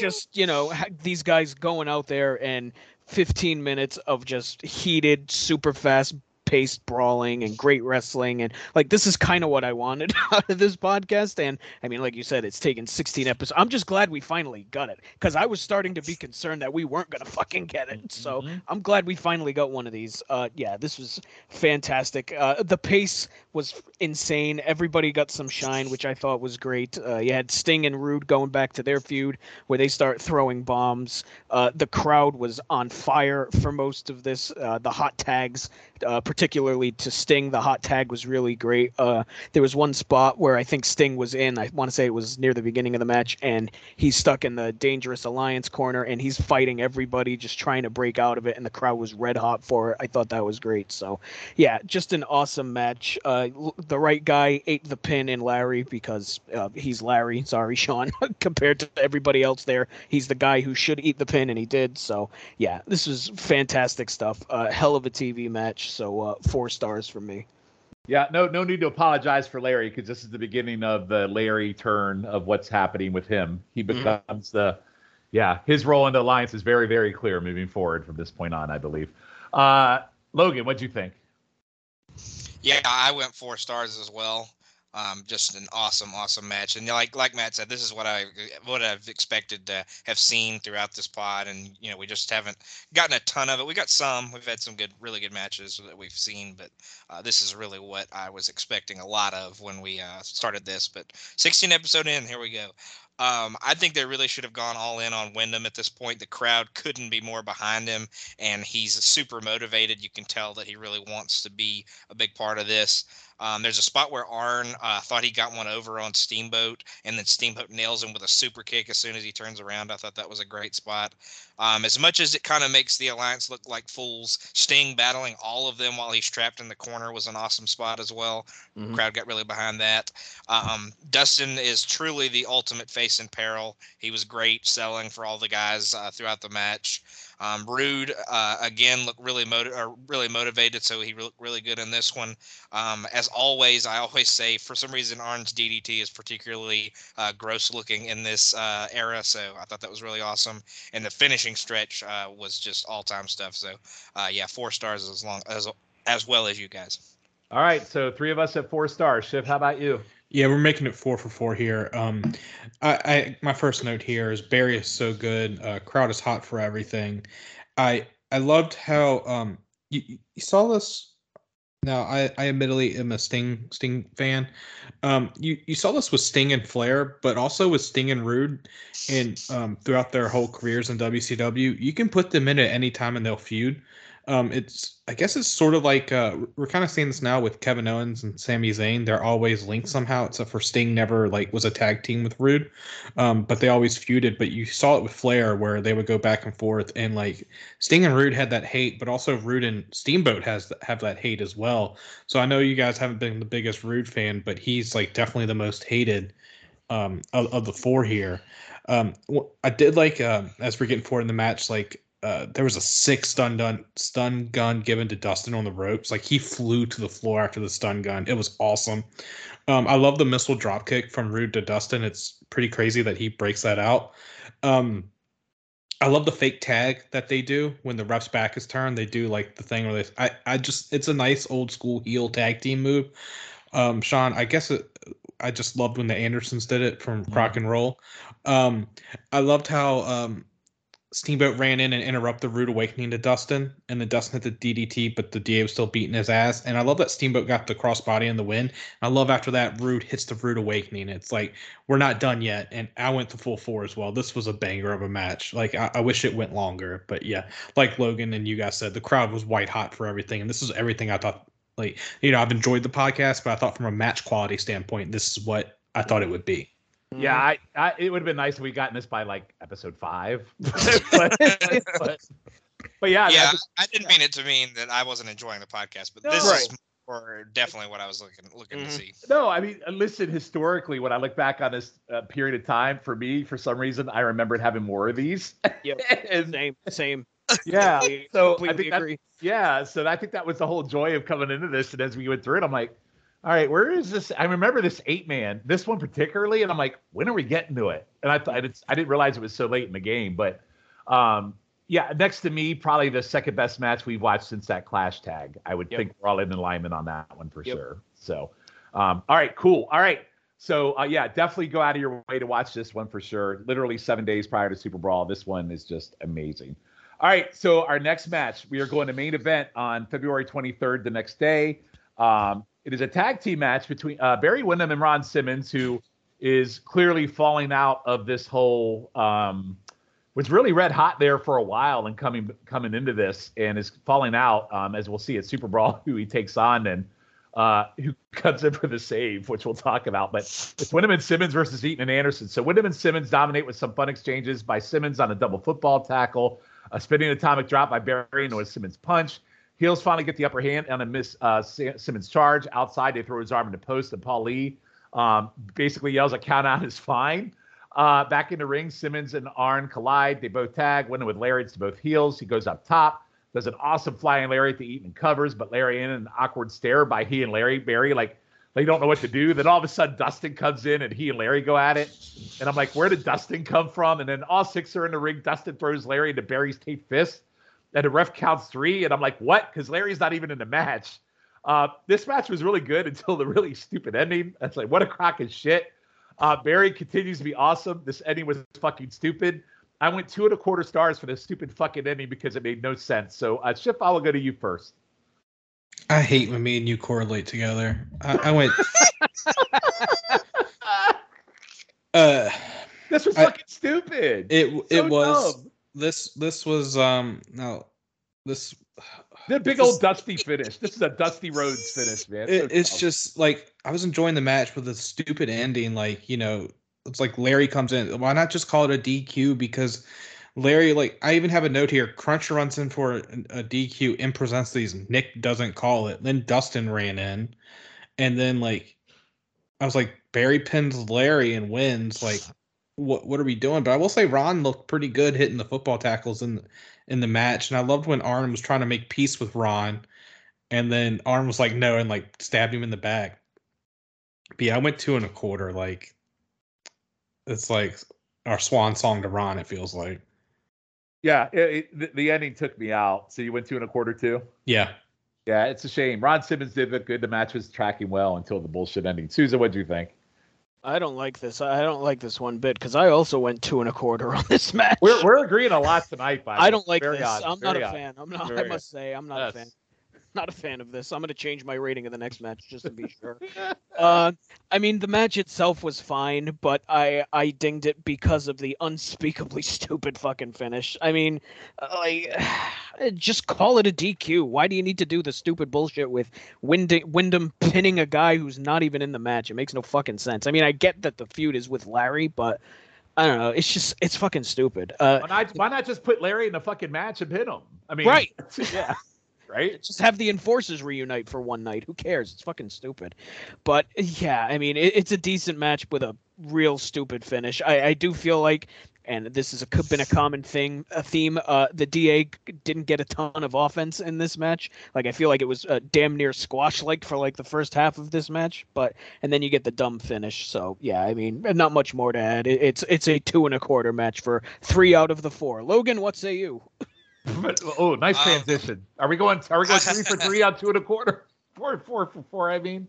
just you know these guys going out there and 15 minutes of just heated, super fast paced brawling and great wrestling and like this is kind of what I wanted [laughs] out of this podcast and I mean like you said it's taken 16 episodes. I'm just glad we finally got it cuz I was starting to be concerned that we weren't going [laughs] to fucking get it. So mm-hmm. I'm glad we finally got one of these. Uh yeah, this was fantastic. Uh the pace was insane. Everybody got some shine which I thought was great. Uh you had Sting and Rude going back to their feud where they start throwing bombs. Uh the crowd was on fire for most of this. Uh the hot tags uh, particularly to Sting. The hot tag was really great. Uh, there was one spot where I think Sting was in. I want to say it was near the beginning of the match, and he's stuck in the Dangerous Alliance corner, and he's fighting everybody, just trying to break out of it, and the crowd was red hot for it. I thought that was great. So, yeah, just an awesome match. Uh, the right guy ate the pin in Larry because uh, he's Larry. [laughs] Sorry, Sean. [laughs] Compared to everybody else there, he's the guy who should eat the pin, and he did. So, yeah, this was fantastic stuff. Uh, hell of a TV match. So uh, four stars for me. Yeah, no, no need to apologize for Larry because this is the beginning of the Larry turn of what's happening with him. He mm-hmm. becomes mm-hmm. the, yeah, his role in the alliance is very, very clear moving forward from this point on, I believe. Uh, Logan, what'd you think? Yeah, I went four stars as well. Um, just an awesome, awesome match, and like like Matt said, this is what I what I've expected to have seen throughout this pod, and you know we just haven't gotten a ton of it. We got some, we've had some good, really good matches that we've seen, but uh, this is really what I was expecting a lot of when we uh, started this. But 16 episode in, here we go. Um, I think they really should have gone all in on Windham at this point. The crowd couldn't be more behind him, and he's super motivated. You can tell that he really wants to be a big part of this. Um, there's a spot where Arn uh, thought he got one over on Steamboat, and then Steamboat nails him with a super kick as soon as he turns around. I thought that was a great spot. Um, as much as it kind of makes the Alliance look like fools, Sting battling all of them while he's trapped in the corner was an awesome spot as well. Mm-hmm. Crowd got really behind that. Um, Dustin is truly the ultimate face in peril. He was great selling for all the guys uh, throughout the match. Um, Rude uh, again looked really motiv- or really motivated, so he looked really good in this one. Um, as always, I always say for some reason Arn's DDT is particularly uh, gross looking in this uh, era, so I thought that was really awesome. And the finishing stretch uh, was just all time stuff. So uh, yeah, four stars as long as as well as you guys. All right, so three of us at four stars. Schiff, how about you? Yeah, we're making it four for four here. Um, I, I my first note here is Barry is so good. Uh, crowd is hot for everything. I I loved how um you, you saw this. Now I I admittedly am a Sting Sting fan. Um, you you saw this with Sting and Flair, but also with Sting and Rude, and um throughout their whole careers in WCW, you can put them in at any time and they'll feud um, it's I guess it's sort of like uh, we're kind of seeing this now with Kevin Owens and Sami Zayn. They're always linked somehow, except for Sting never like was a tag team with Rude, um, but they always feuded. But you saw it with Flair where they would go back and forth, and like Sting and Rude had that hate, but also Rude and Steamboat has have that hate as well. So I know you guys haven't been the biggest Rude fan, but he's like definitely the most hated um, of, of the four here. Um, I did like uh, as we're getting forward in the match, like uh, there was a six stun gun stun gun given to Dustin on the ropes. Like he flew to the floor after the stun gun. It was awesome. Um, I love the missile drop kick from Rude to Dustin. It's pretty crazy that he breaks that out. Um, I love the fake tag that they do when the ref's back is turned. They do like the thing where they. I I just it's a nice old school heel tag team move. Um, Sean, I guess it, I just loved when the Andersons did it from. Crock and Roll. Um, I loved how um, Steamboat ran in and interrupted the Rude Awakening to Dustin, and then Dustin hit the DDT, but the DA was still beating his ass. And I love that Steamboat got the crossbody in the win. I love after that Rude hits the Rude Awakening. It's like we're not done yet, and I went to full four as well. This was a banger of a match. Like I, I wish it went longer, but yeah, like Logan and you guys said, the crowd was white hot for everything, and this is everything I thought. Like you know, I've enjoyed the podcast, but I thought from a match quality standpoint, this is what I thought it would be. Yeah, I, I, it would have been nice if we gotten this by like episode five. [laughs] [laughs] but, but, but, yeah, yeah, just, I didn't mean it to mean that I wasn't enjoying the podcast, but no, this right. is more definitely what I was looking looking mm-hmm. to see. No, I mean, listen, historically, when I look back on this uh, period of time, for me, for some reason, I remembered having more of these. Yep. [laughs] and, same, same. Yeah. so I think that, yeah, so I think that was the whole joy of coming into this, and as we went through it, I'm like all right, where is this? I remember this eight man, this one particularly, and I'm like, when are we getting to it? And I thought I didn't realize it was so late in the game, but um, yeah, next to me, probably the second best match we've watched since that Clash tag. I would yep. think we're all in alignment on that one for yep. sure. So, um, all right, cool. All right, so uh, yeah, definitely go out of your way to watch this one for sure. Literally seven days prior to Super Brawl, this one is just amazing. All right, so our next match, we are going to main event on February 23rd, the next day. Um, it is a tag team match between uh, Barry Windham and Ron Simmons, who is clearly falling out of this whole. Um, was really red hot there for a while and coming coming into this and is falling out um, as we'll see at Super Brawl who he takes on and uh, who [laughs] comes in for the save, which we'll talk about. But it's Windham and Simmons versus Eaton and Anderson. So Windham and Simmons dominate with some fun exchanges by Simmons on a double football tackle, a spinning atomic drop by Barry into a Simmons punch, Heels finally get the upper hand on a miss uh, Simmons charge. Outside, they throw his arm into post, and Paulie um, basically yells, "A count out is fine." Uh, back in the ring, Simmons and Arn collide. They both tag, winning with lariats to both heels. He goes up top, does an awesome flying lariat to Eaton covers, but Larry in an awkward stare by he and Larry Barry, like they don't know what to do. Then all of a sudden, Dustin comes in and he and Larry go at it. And I'm like, where did Dustin come from? And then all six are in the ring. Dustin throws Larry into Barry's taped fist and the ref counts three, and I'm like, what? Because Larry's not even in the match. Uh, this match was really good [laughs] until the really stupid ending. That's like, what a crock of shit. Uh, Barry continues to be awesome. This ending was fucking stupid. I went two and a quarter stars for this stupid fucking ending because it made no sense. So, uh, Schiff, I will go to you first. I hate when me and you correlate together. I, I went. [laughs] uh, this was fucking I, stupid. It so it was. Dumb this this was um no this [sighs] the big this, old dusty finish. This is a Dusty Rhodes finish, man. It's, it, it's just like I was enjoying the match with the stupid ending. Like you know, it's like Larry comes in. Why not just call it a DQ? Because Larry, like I even have a note here. Crunch runs in for a, a DQ and presents these. Nick doesn't call it. Then Dustin ran in, and then like I was like Barry pins Larry and wins. Like what what are we doing? But I will say Ron looked pretty good hitting the football tackles in in the match, and I loved when Arn was trying to make peace with Ron, and then Arn was like no, and like stabbed him in the back. But yeah, I went two and a quarter. Like it's like our swan song to Ron. It feels like. Yeah, it, it, the, the ending took me out. So you went two and a quarter too. Yeah. Yeah, it's a shame. Ron Simmons did look good. The match was tracking well until the bullshit ending. Souza, what do you think? I don't like this. I don't like this one bit because I also went two and a quarter [laughs] on this match. We're, we're agreeing a lot tonight. By the I don't like Very this. odd, I'm not very a fan. I'm not. I Very must say, I'm not Yes. a fan. Not a fan of this. I'm gonna change my rating of the next match just to be sure. [laughs] uh, I mean, the match itself was fine, but I I dinged it because of the unspeakably [laughs] stupid fucking finish. I mean, uh, like, [sighs] just call it a DQ. Why do you need to do the stupid bullshit with Wynd- Windham pinning a guy who's not even in the match? It makes no fucking sense. I mean, I get that the feud is with Larry, but I don't know. It's just it's fucking stupid. Uh, Why not, why not just put Larry in the fucking match and pin him? I mean, Right. [laughs] Yeah. Right. just have the enforcers reunite for one night. Who cares? It's fucking stupid. But yeah, I mean, it, it's a decent match with a real stupid finish. I, I do feel like, and this has been a common thing, a theme. Uh, the DA didn't get a ton of offense in this match. Like I feel like it was uh, damn near squash like for like the first half of this match. But and then you get the dumb finish. So yeah, I mean, not much more to add. It, it's it's a two and a quarter match for three out of the four. Logan, what say you? [laughs] But, oh, nice Um, transition. Are we going? Are we going three for [laughs] three on two and a quarter? Four, four for four. I mean,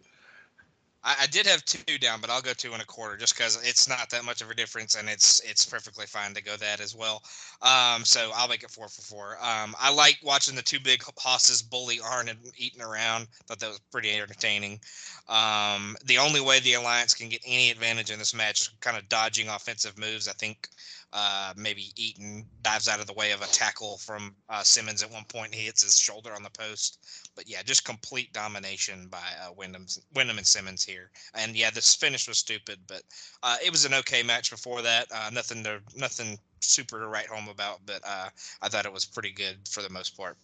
I, I did have two down, but I'll go two and a quarter just because it's not that much of a difference, and it's it's perfectly fine to go that as well. Um, so I'll make it four for four. Um, I like watching the two big hosses bully Arn and Eaton around. Thought that was pretty entertaining. Um, the only way the alliance can get any advantage in this match is kind of dodging offensive moves. I think uh, maybe Eaton dives out of the way of a tackle from uh, Simmons at one point. He hits his shoulder on the post. But yeah, just complete domination by uh, Windham's, Windham and Simmons here. And yeah, this finish was stupid, but uh, it was an okay match before that. Uh, nothing to nothing super to write home about, but uh, I thought it was pretty good for the most part.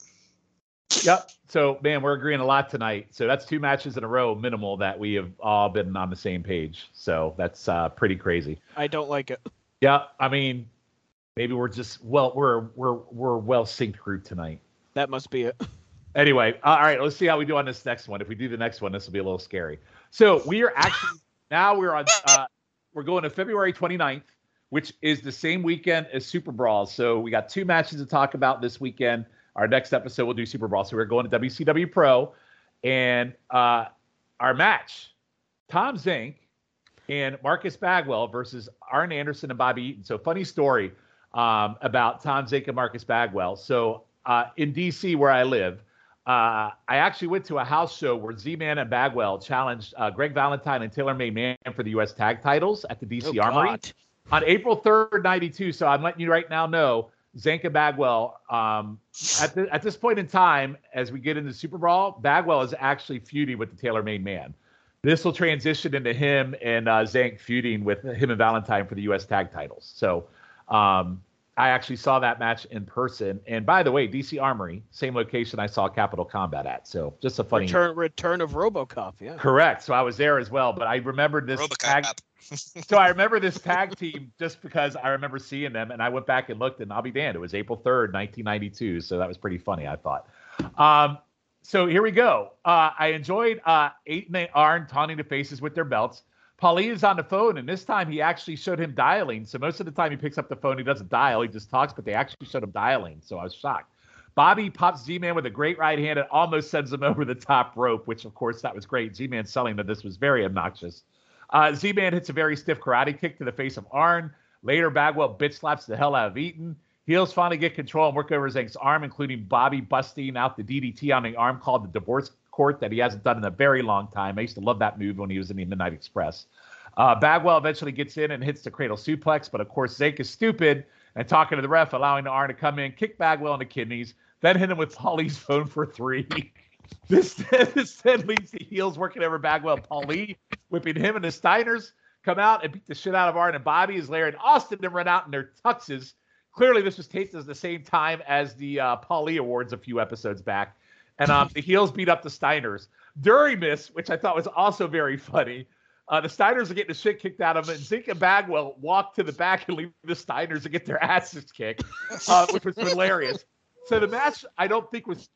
Yep. So, man, we're agreeing a lot tonight. So that's two matches in a row, minimal, that we have all been on the same page. So that's uh, pretty crazy. I don't like it. Yeah. I mean, maybe we're just well, we're we're we're well synced group tonight. That must be it. [laughs] Anyway, all right. Let's see how we do on this next one. If we do the next one, this will be a little scary. So we are actually now we're on. Uh, we're going to February 29th, which is the same weekend as Super Brawl. So we got two matches to talk about this weekend. Our next episode we'll do Super Brawl. So we're going to WCW Pro, and uh, our match, Tom Zenk and Marcus Bagwell versus Arn Anderson and Bobby Eaton. So funny story um, about Tom Zenk and Marcus Bagwell. So uh, in DC where I live, uh, I actually went to a house show where Z-Man and Bagwell challenged uh, Greg Valentine and Taylor Made Man for the U.S. Tag Titles at the DC Oh, Armory God. on April 3rd, 92. So I'm letting you right now know Zenk and Bagwell, um, at, the, at this point in time, as we get into Super Brawl, Bagwell is actually feuding with the Taylor Made Man. This will transition into him and uh, Zenk feuding with him and Valentine for the U.S. tag titles. So um, I actually saw that match in person. And by the way, DC Armory, same location I saw Capital Combat at. So just a funny. Return, return of RoboCop. Yeah. Correct. So I was there as well, but I remembered this tag [laughs] so I remember this tag team just because I remember seeing them, and I went back and looked, and I'll be damned, it was April third, nineteen ninety two. So that was pretty funny, I thought. Um, so here we go. Uh, I enjoyed uh, Eaton and Arn taunting the faces with their belts. Paulie is on the phone, and this time he actually showed him dialing. So most of the time he picks up the phone, he doesn't dial, he just talks, but they actually showed him dialing. So I was shocked. Bobby pops Z-Man with a great right hand and almost sends him [laughs] over the top rope, which of course that was great. Z-Man selling that this was very obnoxious. Uh, Z-Man hits a very stiff karate kick to the face of Arn. Later, Bagwell bitch slaps the hell out of Eaton. Heels finally get control and work over Zenk's arm, including Bobby busting out the DDT on the arm called the divorce court that he hasn't done in a very long time. I used to love that move when he was in the Midnight Express. Uh, Bagwell eventually gets in and hits the cradle suplex, but of course Zenk is stupid and talking to the ref, allowing Arn to come in, kick Bagwell in the kidneys, then hit him with Paulie's phone for three. this, [laughs] this then leads to heels working over Bagwell Paulie, whipping him and the Steiners come out and beat the shit out of Arn and Bobby as Larry and Austin then run out in their tuxes. Clearly, this was taped at the same time as the uh, Paulie Awards a few episodes back. And um, the heels beat up the Steiners. During this, which I thought was also very funny, uh, the Steiners are getting the shit kicked out of them, and Zenk and Bagwell walk to the back and leave the Steiners to get their asses kicked, uh, which was hilarious. so the match I don't think was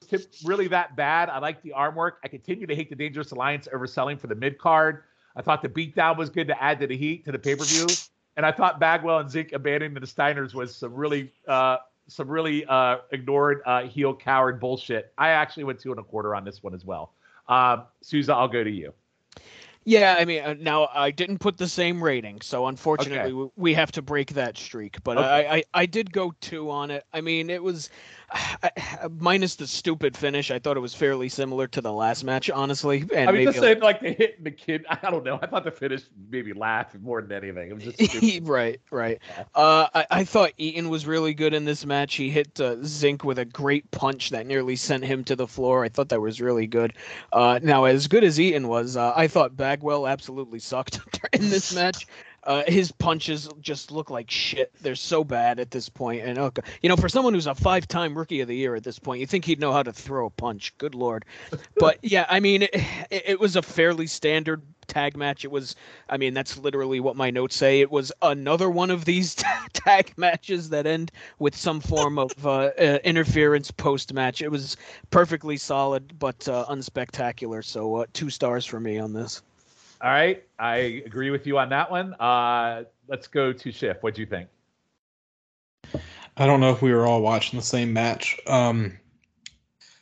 really that bad. I like the arm work. I continue to hate the Dangerous Alliance overselling for the mid card. I thought the beatdown was good to add to the heat to the pay per view, and I thought Bagwell and Zenk abandoning the Steiners was some really uh, some really uh, ignored uh, heel coward bullshit. I actually went two and a quarter on this one as well. Um, Souza, I'll go to you. Yeah, I mean, uh, now I didn't put the same rating, so unfortunately Okay. we, we have to break that streak. But Okay. I, I I did go two on it. I mean, it was [sighs] minus the stupid finish. I thought it was fairly similar to the last match, honestly. And I mean, just saying, like the hit the kid. [laughs] I don't know. I thought the finish made me laugh more than anything. It was just stupid. [laughs] right, right. Uh, I, I thought Eaton was really good in this match. He hit uh, Zenk with a great punch that nearly sent him to the floor. I thought that was really good. Uh, now, as good as Eaton was, uh, I thought Bagwell absolutely sucked [laughs] in this match. Uh, his punches just look like shit. They're so bad at this point. And okay, you know, for someone who's a five-time Rookie of the Year at this point, you think he'd know how to throw a punch. Good lord. [laughs] But yeah, I mean, it, it was a fairly standard tag match. It was, I mean, that's literally what my notes say. It was another one of these [laughs] tag matches that end with some form of uh, uh, interference post-match. It was perfectly solid, but uh, unspectacular. So uh, two stars for me on this. All right, I agree with you on that one. Uh, let's go to Schiff. What do you think? I don't know if we were all watching the same match. Um,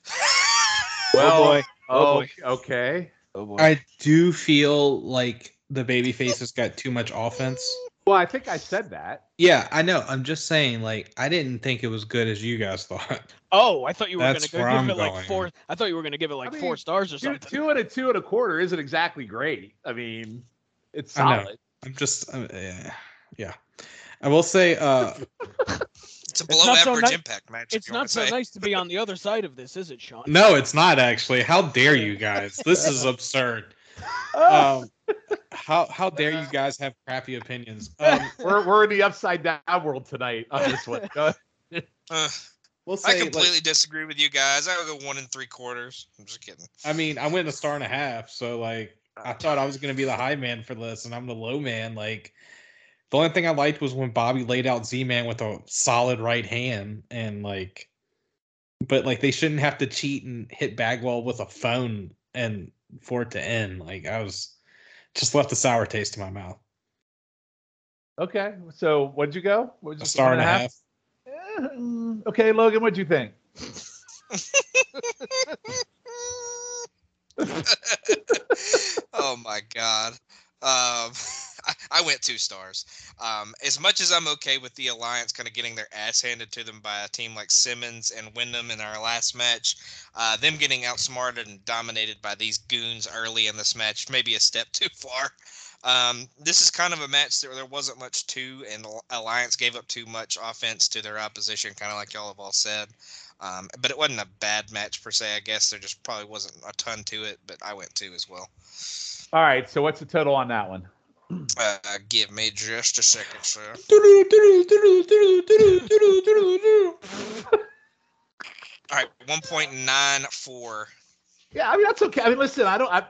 [laughs] Well, boy. Oh, Oh, boy. okay. Oh boy. I do feel like the baby faces got too much offense. Well, I think I said that. Yeah, I know. I'm just saying, like, I didn't think it was good as you guys thought. Oh, I thought you were That's gonna where go I'm give it like going. four. I thought you were gonna give it like I mean, four stars or Two, something. two and a two and a quarter isn't exactly great. I mean, it's I know. solid. I'm just, uh, yeah, yeah. I will say, uh, It's a below not so average ni- impact match. It's not so say. nice to be [laughs] on the other side of this, is it, Sean? no, it's not actually. How dare you guys? This is [laughs] absurd. Um, how how dare you guys have crappy opinions? [laughs] Um, we're we're in the upside down world tonight on this one. Uh, we'll say, I completely like, disagree with you guys. I would go one and three quarters. I'm just kidding. I mean, I went a star and a half, so like, I thought I was gonna be the high man for this, and I'm the low man. Like, the only thing I liked was when Bobby laid out Z Man with a solid right hand, and like, but like they shouldn't have to cheat and hit Bagwell with a phone and for it to end. Like, I was just left a sour taste in my mouth. okay, so what'd you go? What'd you A star and a half. Eh, mm, Okay, Logan, what'd you think? [laughs] oh my god. Um, [laughs] [laughs] I, went two stars. Um, as much as I'm okay with the Alliance kind of getting their ass handed to them by a team like Simmons and Windham in our last match, uh, them getting outsmarted and dominated by these goons early in this match may be a step [laughs] too far. Um, this is kind of a match that there wasn't much to, and the Alliance gave up too much offense to their opposition, kind of like y'all have all said. Um, but it wasn't a bad match per se. I guess there just probably wasn't a ton to it, but I went two as well. All right, so what's the total on that one? Uh, give me just a second, sir. All right, one point nine four. Yeah, I mean that's okay. I mean, listen, I don't. I,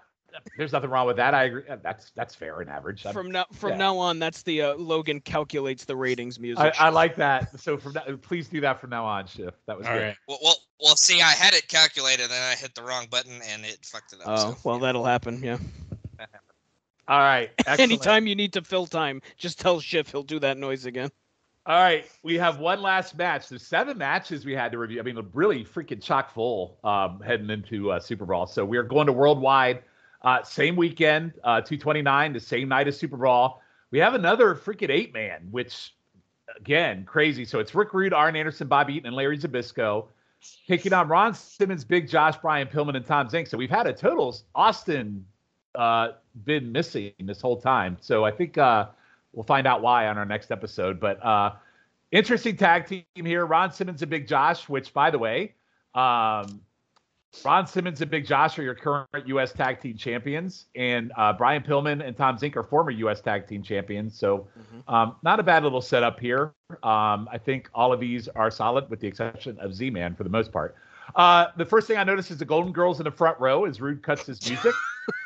there's nothing wrong with that. I agree. That's that's fair and average. I'm- From now from yeah. now on, that's the uh, Logan calculates the ratings music. I, I like that. So from now, please do that from now on, Schiff. That was All good. right. Well, well, well. See, I had it calculated, and I hit the wrong button, and it fucked it up. Oh so, well, yeah. that'll happen. Yeah. All right. [laughs] Anytime you need to fill time, just tell Schiff he'll do that noise again. All right, we have one last match. There's seven matches we had to review. I mean, really freaking chock full um, heading into uh, Super Brawl. So we are going to worldwide, uh, same weekend, uh, 229, the same night as Super Brawl. We have another freaking eight man, which again crazy. So it's Rick Rude, Arn Anderson, Bob Eaton, and Larry Zbyszko taking on Ron Simmons, Big Josh, Brian Pillman, and Tom Zenk. So we've had a totals. Austin uh, been missing this whole time. So I think uh, we'll find out why on our next episode. But uh, interesting tag team here. Ron Simmons and Big Josh, which, by the way, um, Ron Simmons and Big Josh are your current U.S. Tag Team Champions, and uh, Brian Pillman and Tom Zenk are former U.S. Tag Team Champions. So, um, not a bad little setup here. Um, I think all of these are solid, with the exception of Z-Man for the most part. Uh, the first thing I noticed is the Golden Girls in the front row as Rude cuts his music.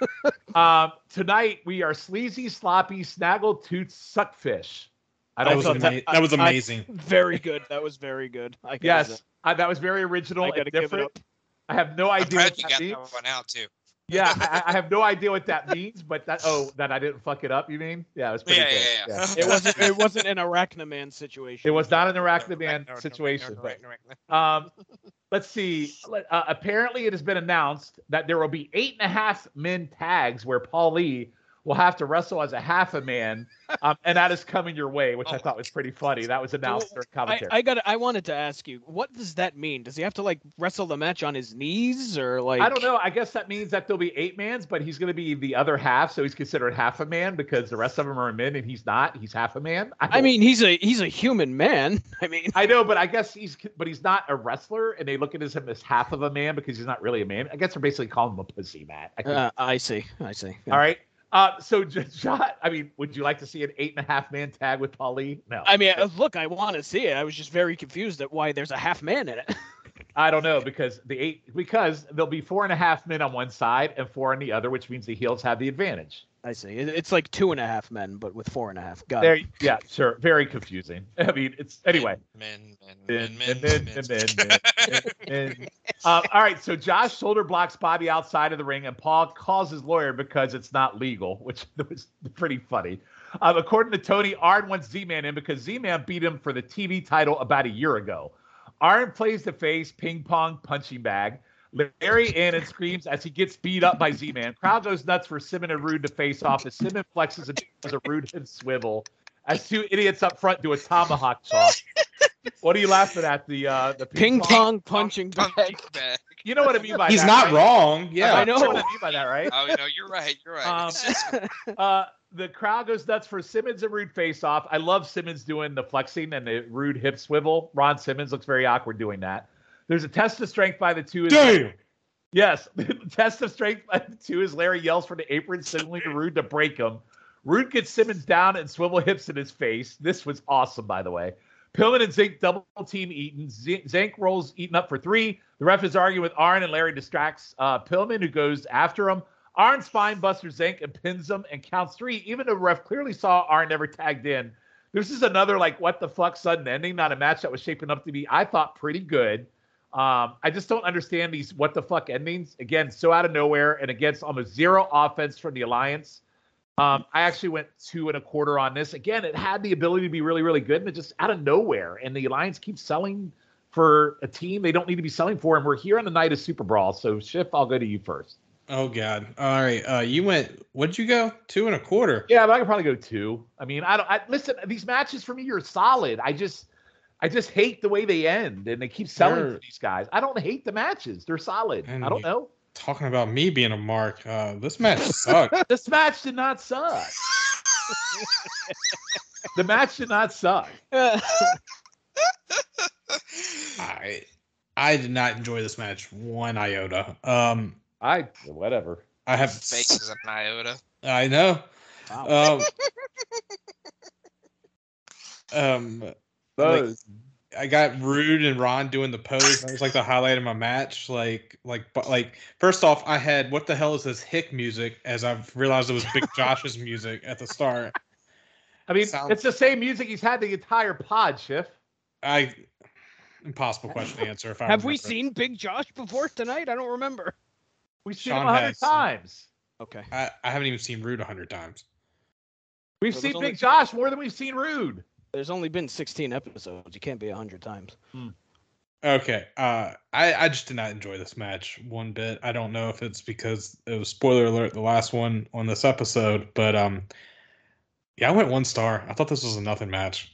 [laughs] um, tonight we are sleazy, sloppy, snaggle tooth suckfish. I That don't was, thought that- ama- that was I- amazing. Very good. That was very good. I gotta Yes, say. Uh, that was very original I and gotta give it different. I have no idea. I'm idea proud what you got means. that one out too. Yeah, I, I have no idea what that means, but that oh, that I didn't fuck it up. You mean? Yeah, it was pretty Yeah, good. yeah, yeah. yeah. It wasn't. It wasn't an Arachnaman situation. It was not an Right, Arachnaman no, no, situation. no, no. Um, let's see. Uh, apparently, it has been announced that there will be eight and a half men tags where Paulie will have to wrestle as a half a man, [laughs] um, and that is coming your way, which Oh I thought was pretty funny. That was announced during I, commentary. I got. I wanted to ask you, what does that mean? Does he have to like wrestle the match on his knees or like? I don't know. I guess that means that there'll be eight mans, but he's going to be the other half, so he's considered half a man because the rest of them are men, and he's not. He's half a man. I don't- mean, he's a he's a human man. [laughs] I mean, I know, but I guess he's, but he's not a wrestler, and they look at him as half of a man because he's not really a man. I guess they're basically calling him a pussy, Matt. I uh, I see. I see. All right. Uh, so, [laughs] J- John, I mean, would you like to see an eight and a half man tag with Paulie? No. I mean, look, I want to see it. I was just very confused at why there's a half man in it. [laughs] I don't know because the eight because there'll be four and a half men on one side and four on the other, which means the heels have the advantage. I see. It's like two and a half men, but with four and a half. Got There, it. yeah, sure. Very confusing. [laughs] I mean, it's anyway. Men, men, Men, men, men, men, men, men. men, men, men. Um, [laughs] all right, so Josh shoulder blocks Bobby outside of the ring, and Paul calls his lawyer because it's not legal, [laughs] which was pretty funny. Um, according to Tony, Arn wants Z-Man in because Z-Man beat him for the TV title about a year ago. Arn plays the face ping pong punching bag. Larry in and screams as he gets beat up by Z-Man. Crowd goes nuts for Simmons and Rude to face off as Simmons flexes and does a Rude hip swivel as two idiots up front do a tomahawk chop. what are you laughing at? The uh, the Ping pong punching Punk bag. bag. You know what I mean by He's that, He's not right? wrong. Yeah. I know. What I mean by that, right? Oh, you know, you're right. You're right. Um, [laughs] uh, the crowd goes nuts for Simmons and Rude face off. I love Simmons doing the flexing and the Rude hip swivel. Ron Simmons looks very awkward doing that. There's a test of strength by the two. Damn. Yes, the [laughs] test of strength by the two as Larry yells for the apron, signaling to Rude to break him. Rude gets Simmons down and swivel hips in his face. This was awesome, by the way. Pillman and Zenk double team Eaton. Zenk rolls Eaton up for three. The ref is arguing with Arn, and Larry distracts uh, Pillman, who goes after him. Arn spine buster Zenk and pins him and counts three. Even though the ref clearly saw Arn never tagged in. This is another like what the fuck sudden ending, not a match that was shaping up to be, I thought, pretty good. Um, I just don't understand these what the fuck endings. Again, so out of nowhere and against almost zero offense from the Alliance. Um, I actually went two and a quarter on this. Again, it had the ability to be really, really good, and it just out of nowhere. And the Alliance keeps selling for a team they don't need to be selling for. And we're here on the night of Super Brawl. So, Schiff, I'll go to you first. Oh God. All right. Uh, you went. What'd you go? Two and a quarter. Yeah, but I could probably go two. I mean, I don't. I, listen, these matches for me are solid. I just, I just hate the way they end, and they keep selling They're- for these guys. I don't hate the matches; they're solid. And I don't know. Talking about me being a mark. Uh, this match sucked. [laughs] This match did not suck. the match did not suck. I I did not enjoy this match one iota. Um, I whatever. I have. Faces an iota. I know. Wow. Um, [laughs] um, Those. I got Rude and Ron doing the pose. That was like the highlight of my match. Like, like, but like, first off, I had what the hell is this hick music? As I've realized it was Big Josh's music at the start. I mean, sounds- it's the same music he's had the entire pod, Schiff. I impossible question to answer. If I Have we seen Big Josh before tonight? I don't remember. We've seen Sean him a hundred times. Okay. I, I haven't even seen Rude a hundred times. We've So seen there's only- Big Josh more than we've seen Rude. There's only been 16 episodes. You can't be 100 times. Okay. Uh, I I just did not enjoy this match one bit. I don't know if it's because it was spoiler alert the last one on this episode, but um, yeah, I went one star. I thought this was a nothing match.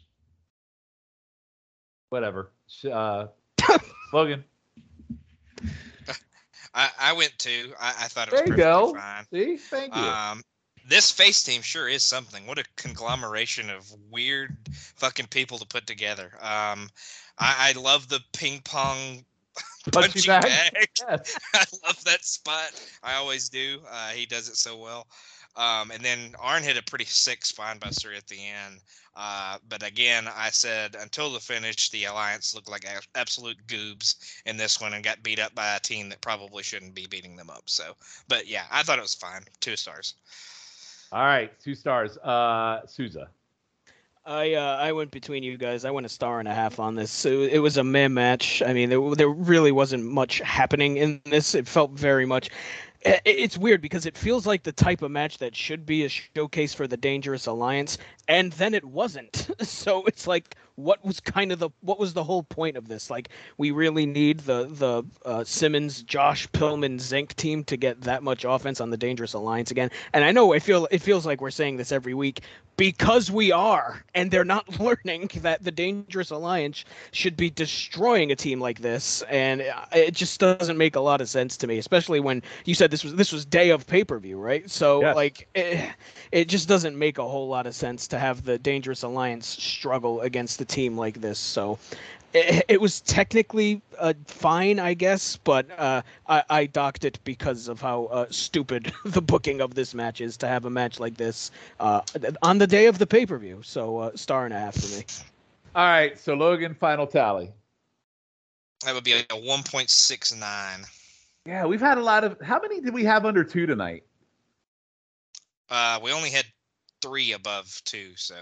Whatever. Uh, [laughs] Logan. I, I went two. I, I thought it There was you perfectly go. fine. See, thank you. Um, this face team sure is something. What a conglomeration of weird fucking people to put together. Um, I, I love the ping pong [laughs] punching bag? bag. [laughs] Yes. [laughs] I love that spot. I always do. Uh, he does it so well. Um, and then Arn hit a pretty sick spine buster at the end. Uh, but again, I said until the finish, the Alliance looked like a- absolute goobs in this one and got beat up by a team that probably shouldn't be beating them up. So, but yeah, I thought it was fine. Two stars. All right, two stars. Uh, Souza. I uh, I went between you guys. I went a star and a half on this. So it was a meh match. I mean, there, there really wasn't much happening in this. It felt very much. It's weird because it feels like the type of match that should be a showcase for the Dangerous Alliance, and then it wasn't. [laughs] So it's like, what was kind of the what was the whole point of this? Like, we really need the the uh, Simmons, Josh Pillman, Zenk team to get that much offense on the Dangerous Alliance again. And I know I feel it feels like we're saying this every week because we are, and they're not [laughs] learning that the Dangerous Alliance should be destroying a team like this, and uh, it just doesn't make a lot of sense to me. Especially when you said this was this was day of pay per view, right? So Yes. like, it, it just doesn't make a whole lot of sense to have the Dangerous Alliance struggle against a team like this. So. It, it was technically uh, fine, I guess, but uh, I, I docked it because of how uh, stupid [laughs] the booking of this match is to have a match like this uh, on the day of the pay per view. So uh, star and a half for me. All right, so Logan, final tally. That would be a 1.69. Yeah, we've had a lot of. How many did we have under two tonight? Uh, we only had three above two, so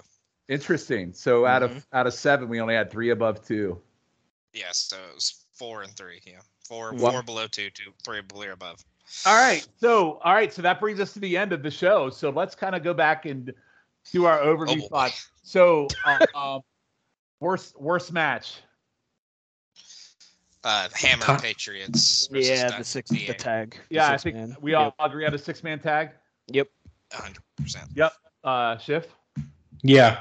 Interesting. So out of Mhm. out of seven, we only had three above two. yeah, so it was four and three. Yeah, four Wow. four below two, two three below above. All right. So all right. So that brings us to the end of the show. So let's kind of go back and do our overview Oh, boy. thoughts. So uh, [laughs] um, worst worst match. Uh, Hammer Huh. Patriots. Yeah, the six, the tag. the Yeah, I think man. we Yep. all agree on a six man tag. Yep. 100%. Yep. Uh, Schiff. Yeah,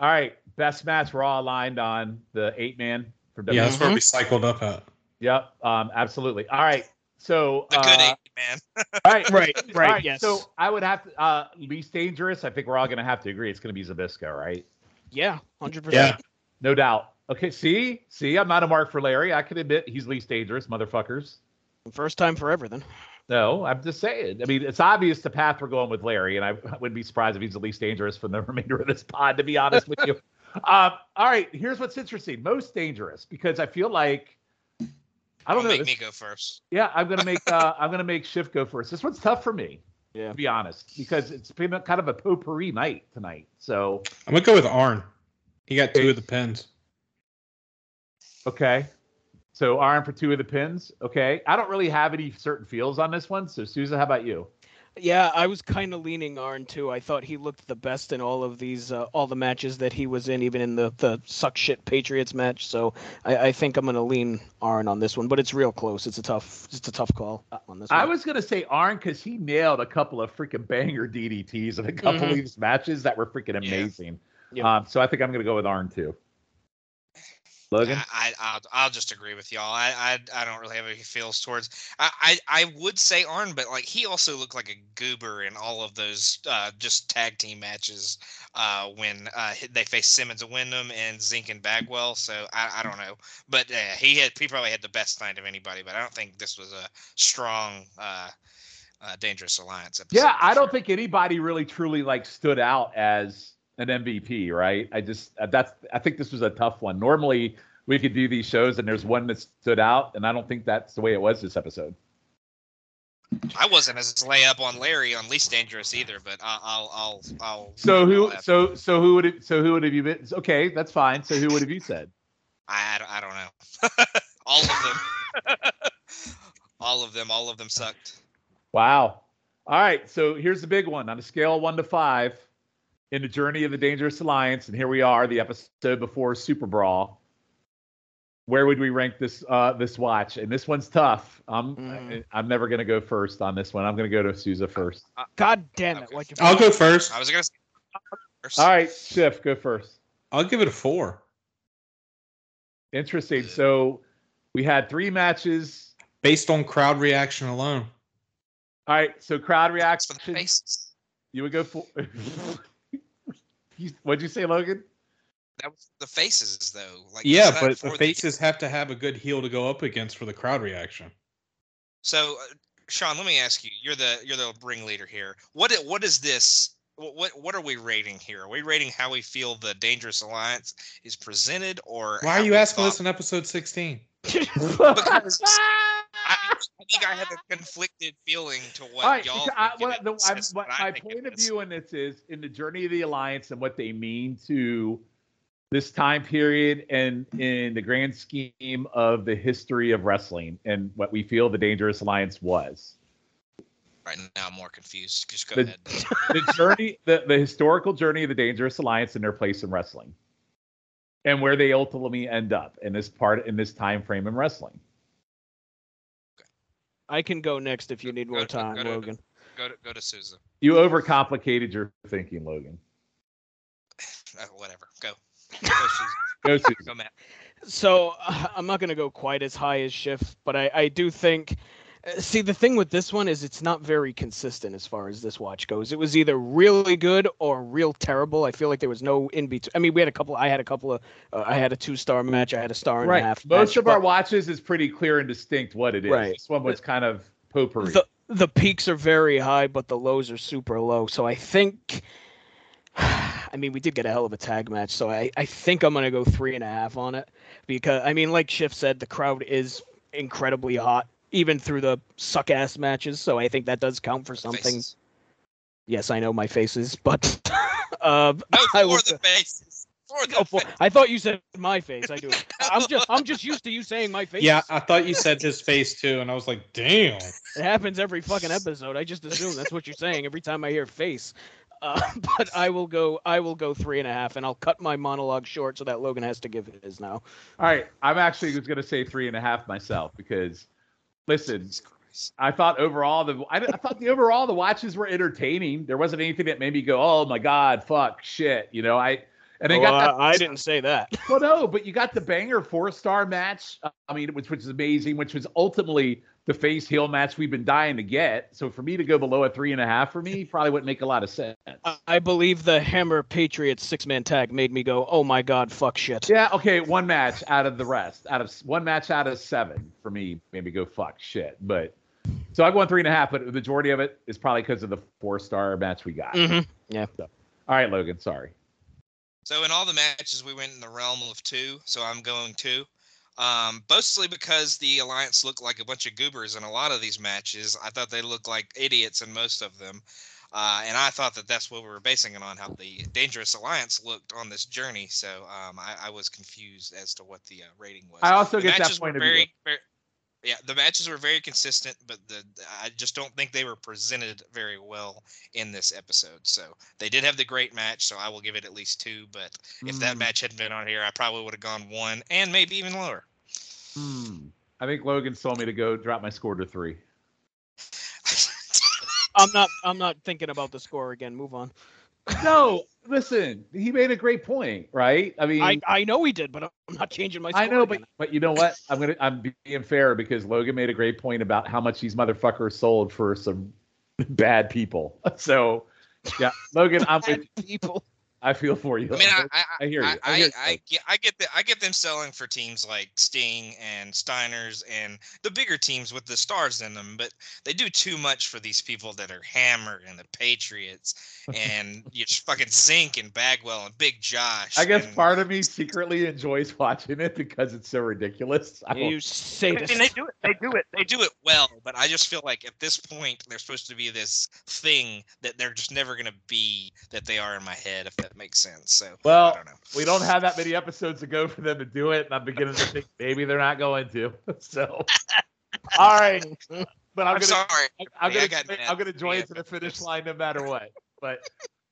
All right. Best match. We're all aligned on the eight man for WWE. yeah, that's where we cycled up at. Yep. Um, absolutely. All right. So The good uh, eight man. [laughs] all right. Right, All right, yes. So I would have to uh least dangerous. I think we're all gonna have to agree it's gonna be Zbyszko, right? Yeah, hundred percent. Yeah. No doubt. Okay, see, see, I'm not a mark for Larry. I can admit he's least dangerous, motherfuckers. First time forever then. No, I'm just saying. I mean, it's obvious the path we're going with Larry, and I [laughs] wouldn't be surprised if he's the least dangerous for the [laughs] remainder of this pod. To be honest with you. [laughs] Um, all right, here's what's interesting: most dangerous, because I feel like I don't Don't know. make this- me go first. Yeah, I'm gonna make uh, I'm gonna make Schiff go first. This one's tough for me, Yeah. to be honest, because it's been kind of a potpourri night tonight. So I'm gonna go with Arn. He got two of the pins. okay, so Arn for two of the pins. Okay, I don't really have any certain feels on this one. So Souza, how about you? Yeah, I was kind of leaning Arn too. I thought he looked the best in all of these, uh, all the matches that he was in, even in the the suck shit Patriots match. So I, I think I'm gonna lean Arn on this one, but it's real close. It's a tough, it's a tough call on this one. I was gonna say Arn because he nailed a couple of freaking banger DDTs in a couple Mhm. of these matches that were freaking Yeah. amazing. Yep. Um, so I think I'm gonna go with Arn too. Logan, I, I I'll, I'll just agree with y'all. I, I I don't really have any feels towards. I, I I would say Arn, but like he also looked like a goober in all of those uh, just tag team matches uh, when uh, they faced Simmons and Windham and Zenk and Bagwell. So I, I don't know, but uh, he had he probably had the best night of anybody. But I don't think this was a strong. Uh, uh, dangerous alliance episode. yeah, I don't think anybody really truly like stood out as an MVP, right? I just uh, that's I think this was a tough one. Normally we could do these shows and there's one that stood out, and I don't think that's the way it was this episode. I wasn't as layup on Larry on least dangerous either. But I'll I'll I'll. So who? I'll So so who would it? So who would have you been? Okay, that's fine. So who would have you said? I, I don't know. [laughs] all of them. [laughs] all of them. All of them sucked. Wow. All right. So here's the big one on a scale of one to five in the journey of the Dangerous Alliance. And here we are, the episode before Super Brawl. Where would we rank this uh, this watch? And this one's tough. I'm Mm. I'm never gonna go first on this one. I'm gonna go to Souza first. God damn it! Okay. Why'd you? I'll go first. I was gonna. Say first. All right, Schiff, go first. I'll give it a four. Interesting. So we had three matches. Based on crowd reaction alone. All right. So crowd Thanks for the reaction. faces. You would go for. [laughs] You- What'd you say, Logan? That was the faces though. Like Yeah, but the for faces have to have a good heel to go up against for the crowd reaction. So, uh, Sean, let me ask you. You're the you're the ringleader here. What what is this? What what what are we rating here? Are we rating how we feel the Dangerous Alliance is presented, or Why are you asking thought- this in episode 16? [laughs] Because I, I [laughs] think I have a conflicted feeling to what All right, y'all I- think uh, what- it the- is, I'm- what what my point of is. view in this is in the journey of the alliance and what they mean to this time period and in the grand scheme of the history of wrestling and what we feel the dangerous alliance was. Right now, I'm more confused. Just go The- ahead. [laughs] the journey, the, the historical journey of the Dangerous Alliance and their place in wrestling, and where they ultimately end up in this part in this time frame in wrestling. I can go next if you need more to- time, go to- Logan. Go to go to Souza. You overcomplicated your thinking, Logan. [sighs] Uh, whatever. Go. Go, Souza. [laughs] Go, Susan. go Matt. So uh, [sighs] I'm not going to go quite as high as Schiff, but I, I do think. Uh, See, the thing with this one is it's not very consistent as far as this watch goes. It was either really good or real terrible. I feel like there was no in between. I mean, we had a couple. I had a couple of. Uh, I had a two star match. I had a star and a Right. half. Most match, of our watches is pretty clear and distinct what it is. Right. This one was kind of potpourri. the the peaks are very high, but the lows are super low. So I think. [sighs] I mean, we did get a hell of a tag match, so I, I think I'm gonna go three and a half on it because I mean, like Schiff said, the crowd is incredibly hot, even through the suck ass matches. So I think that does count for something. Faces. Yes, I know my faces, [laughs] but uh, No, I for will. the faces. For the Oh, for- I thought you said my face. I do. [laughs] I'm just I'm just used to you saying my face. Yeah, I thought you said his face too, and I was like, damn. It happens every fucking episode. I just assume that's what you're saying every time I hear face. Uh, [laughs] but I will go. I will go three and a half, and I'll cut my monologue short so that Logan has to give his now. All right. I'm actually was going to say three and a half myself because, listen, I thought overall the I, I thought the overall the watches were entertaining. There wasn't anything that made me go, "Oh my god, fuck, shit," you know. I and I Oh, got that I, I didn't say that. Well, no, but you got the banger four star match. uh, I mean, which which is amazing, which was ultimately the face heel match we've been dying to get. So for me to go below a three and a half for me [laughs] probably wouldn't make a lot of sense. I- I believe the Hammer Patriots six man tag made me go, "Oh my god, fuck shit." Yeah, okay, one match out of the rest, out of one match out of seven for me, maybe go fuck shit. But so I'm going three and a half, but the majority of it is probably because of the four star match we got. hmm All right, Logan, sorry. So in all the matches, we went in the realm of two. So I'm going two. Um, mostly because the alliance looked like a bunch of goobers in a lot of these matches. I thought they looked like idiots in most of them. Uh, and I thought that that's what we were basing it on, how the Dangerous Alliance looked on this journey. So um, I, I was confused as to what the uh, rating was. I also the get that point of view. very, very, yeah, the matches were very consistent, but the I just don't think they were presented very well in this episode. So they did have the great match, so I will give it at least two. But if that Mm, match hadn't been on here, I probably would have gone one and maybe even lower. hmm. I think Logan told me to go drop my score to three. [laughs] I'm not. I'm not thinking about the score again. Move on. No, listen, he made a great point, right? I mean, I, I know he did, but I'm not changing my. I know, but again. but you know what? I'm gonna I'm being fair because Logan made a great point about how much these motherfuckers sold for some [laughs] bad people. [laughs] So yeah, Logan, I'm with people. I feel for you. I mean, I I, I hear you. I, I I, hear you. I, get I get the, I get them selling for teams like Sting and Steiners and the bigger teams with the stars in them, but they do too much for these people that are Hammer and the Patriots and [laughs] you just fucking Zenk and Bagwell and Big Josh. I guess and- part of me secretly enjoys watching it because it's so ridiculous. [laughs] I You don't, I mean, they do it. They do it. They do it well. But I just feel like at this point, they're supposed to be this thing that they're just never gonna be that they are in my head, if that makes sense. So I well, don't know. we don't have that many episodes to go for them to do it, and I'm beginning to think [laughs] maybe they're not going to. [laughs] So, [laughs] all right, but I'm, I'm, gonna sorry. I- I'm I gonna got join- I'm gonna join Yeah. to the finish line no matter what. But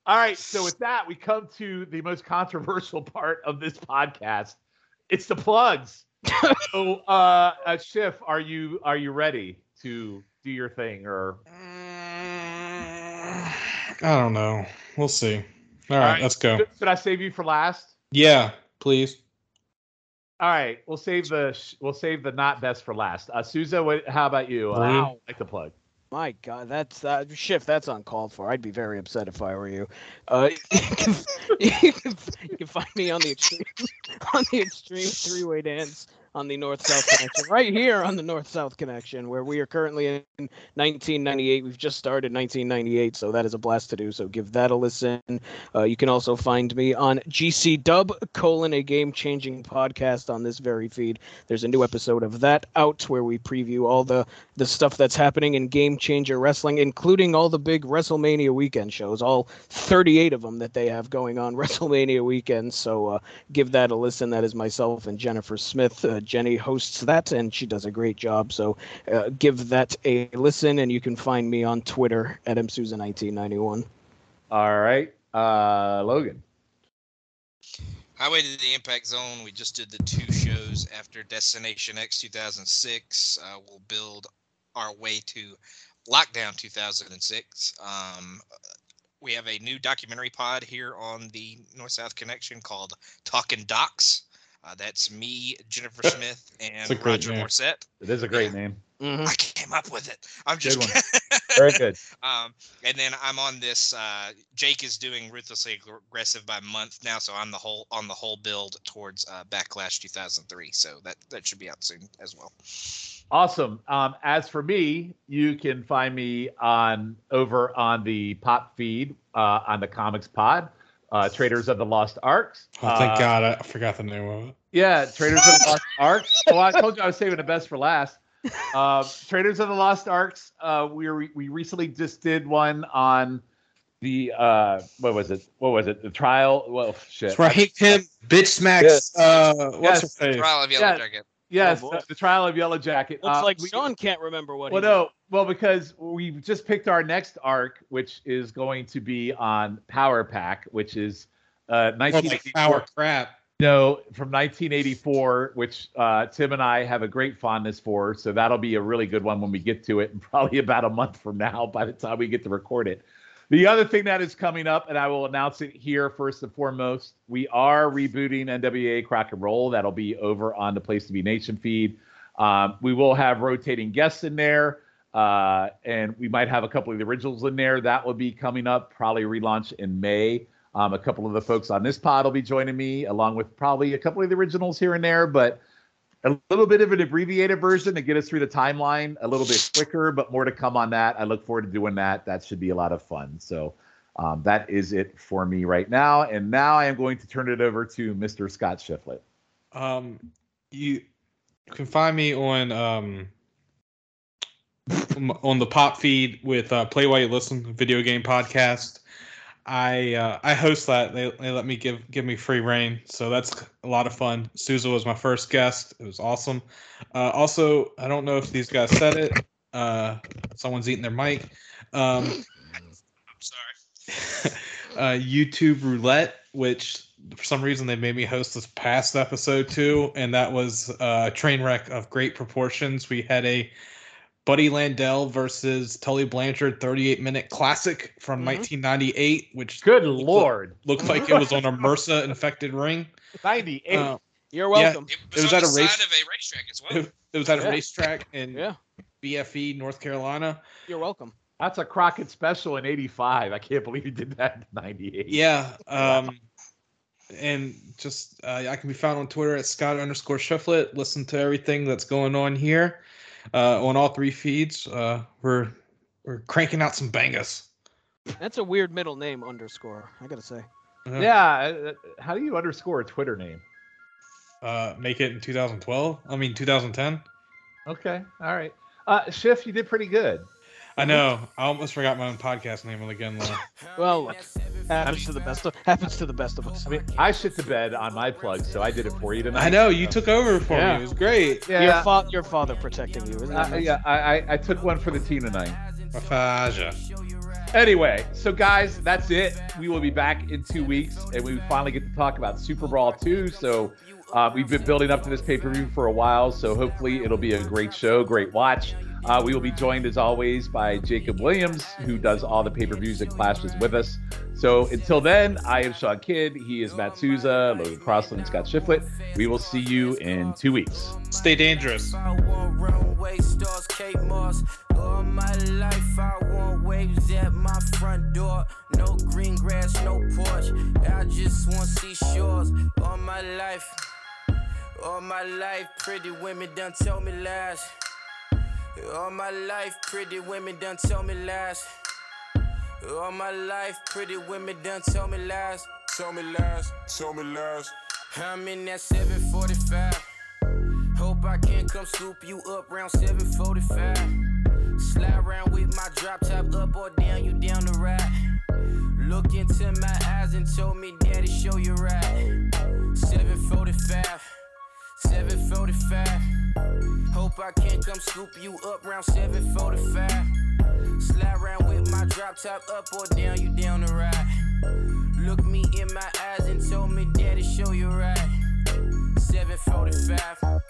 all right, so with that, we come to the most controversial part of this podcast. It's the plugs. so, uh, uh, Schiff, are you are you ready to do your thing? Or I don't know. We'll see. All right, right. let's go. should, should I save you for last? Yeah, please. All right, we'll save the we'll save the not best for last. Uh, Souza, what, how about you? Uh, Wow. like the plug. My God, that's that shift. That's uncalled for. I'd be very upset if I were you. Uh, you, can, you, can, you can find me on the extreme [laughs] on the extreme three way dance on the North South Connection, right here on the North South Connection, where we are currently in 1998. We've just started 1998, so that is a blast to do. So give that a listen. Uh, you can also find me on GC Dub colon a game changing podcast on this very feed. There's a new episode of that out where we preview all the the stuff that's happening in Game Changer Wrestling, including all the big WrestleMania weekend shows, all 38 of them that they have going on [laughs] WrestleMania weekend. So uh, give that a listen. That is myself and Jennifer Smith. Uh, Jenny hosts that, and she does a great job. So uh, give that a listen, and you can find me on Twitter at msusa1991. All right, uh, Logan. Highway to the Impact Zone. We just did the two shows after Destination X 2006. Uh, we'll build our way to Lockdown 2006. Um, we have a new documentary pod here on the North South Connection called Talking Docs. Uh, that's me, Jennifer [laughs] Smith, and Roger name. Morissette. It is a great [laughs] name. Mhm. I came up with it. I'm just Good. [laughs] Very good. um, and then I'm on this. Uh, Jake is doing ruthlessly aggressive by month now, so I'm the whole on the whole build towards uh, Backlash 2003. So that that should be out soon as well. Awesome. Um, as for me, you can find me on over on the pop feed uh, on the Comics Pod, uh, Traders of the Lost Arcs. Oh, thank Uh, God, I forgot the name of it. Yeah, Traders of the Lost [laughs] Arcs. Oh, I told you I was saving the best for last. Uh, Traders of the Lost Arcs. Uh, we were, we recently just did one on the uh, what was it? What was it? The trial. Well, shit. That's right. Him, bitch smacks. Uh, what's Yes. her face? Trial of Yellow Yeah. Jacket. Yes, Oh, the, the trial of Yellow Jacket. Looks Uh, like we- Sean can't remember what. Well, he no, well because we just picked our next arc, which is going to be on Power Pack, which is uh, Oh, like 1984. power crap. No, from 1984, which uh, Tim and I have a great fondness for. So that'll be a really good one when we get to it, and [laughs] probably about a month from now by the time we get to record it. The other thing that is coming up, and I will announce it here first and foremost, we are rebooting NWA Crack and Roll. That'll be over on the Place to Be Nation feed. Um, we will have rotating guests in there, uh, and we might have a couple of the originals in there. That will be coming up, probably relaunch in May. Um, a couple of the folks on this pod will be joining me, along with probably a couple of the originals here and there, but a little bit of an abbreviated version to get us through the timeline a little bit quicker, but more to come on that. I look forward to doing that. That should be a lot of fun. So um, that is it for me right now. And now I am going to turn it over to Mr. Scott Shiflett. Um, you can find me on um on the pop feed with uh, Play While You Listen video game podcast. I uh, I host that. They, they let me give give me free reign, so that's a lot of fun. Souza was my first guest. It was awesome. Uh, also, I don't know if these guys said it. Uh, someone's eating their mic. Um, I'm sorry. [laughs] uh, YouTube Roulette, which for some reason they made me host this past episode too, and that was uh, a train wreck of great proportions. We had a Buddy Landel versus Tully Blanchard 38 minute classic from Mhm. 1998, which Good Lord. looked like it was on a MRSA infected ring. 98. Uh, You're Yeah. welcome. It was, was on at the a race- side of a racetrack as well. it, [laughs] it was at a racetrack in Yeah, BFE, North Carolina. you're welcome. That's a Crockett special in 85. I can't believe he did that in 98. Yeah. Um, and just uh, I can be found on Twitter at Scott underscore Shiflett. Listen to everything that's going on here uh, on all three feeds. Uh, we're we're cranking out some bangers. That's a weird middle name underscore. I gotta say. Uh, Yeah. uh, How do you underscore a Twitter name? Uh, make it in 2012. I mean 2010. Okay. All right. Uh, Schiff, you did pretty good. I know. I almost forgot my own podcast name again. Though. [laughs] Well, look, happens to the best of happens to the best of us. I mean, I shit the bed on my plug, so I did it for you tonight. I know you took over for Yeah. me. It was great. Your, fa- your father protecting you, isn't that Uh, nice? yeah, I, I, I took one for the team tonight. Mafaja. Anyway, so guys, that's it. We will be back in two weeks, and we finally get to talk about Super Brawl 2. So uh, we've been building up to this pay per view for a while, so hopefully it'll be a great show, great watch. Uh, we will be joined as always by Jacob Williams, who does all the pay per views and clashes with us. So until then, I am Sean Kidd. He is Matt Souza, Logan Crossland, Scott Shiflett. We will see you in two weeks. Stay dangerous. I want runway stars, Kate Moss. All my life, I want waves at my front door. No green grass, no porch. I just want seashores. All my life. All my life, pretty women done told me lies. All my life, pretty women done told me lies. All my life, pretty women done told me lies. Told me lies, told me lies. I'm in that 745. Hope I can come scoop you up round 745. Slide around with my drop top up or down, you down the ride. Look into my eyes and told me, Daddy, show you right. 745, 745. Hope I can come scoop you up round 745. Slide around with my drop top up or down, you down the ride. Look me in my eyes and told me, Daddy, show you right. 745.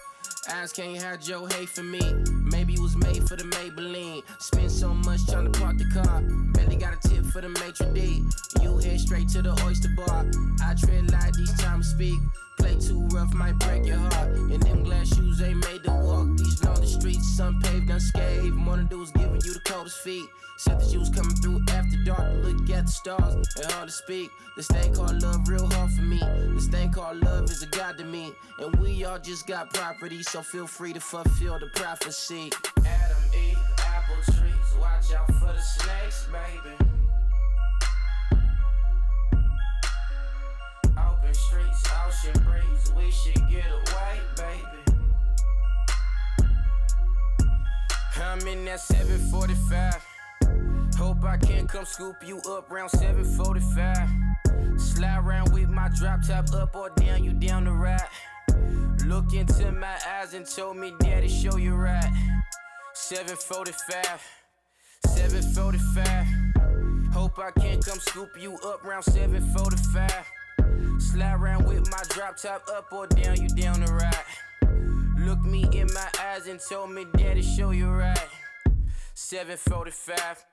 Eyes can't hide your hate for me. Maybe it was made for the Maybelline. Spend so much trying to park the car. Barely got a tip for the maitre d'. You head straight to the oyster bar. I tread light each time I speak. Play too rough, might break your heart. And them glass shoes ain't made to walk. These lonely streets, unpaved, unscathed. More than do is giving you the coldest feet. Said that you was coming through after dark to look at the stars and hard to speak. This thing called love real hard for me. This thing called love is a god to me. And we all just got property, so feel free to fulfill the prophecy. Adam eat apple trees, watch out for the snakes, baby. Streets, ocean breeze, we should get away, baby. I'm in that 745. Hope I can come scoop you up round 745. Slide around with my drop top up or down, you down the ride. Look into my eyes and told me, Daddy, show you right. 745, 745. Hope I can come scoop you up round 745. Slide around with my drop top up or down, you down the ride. Look me in my eyes and told me, Daddy, show you right. 745.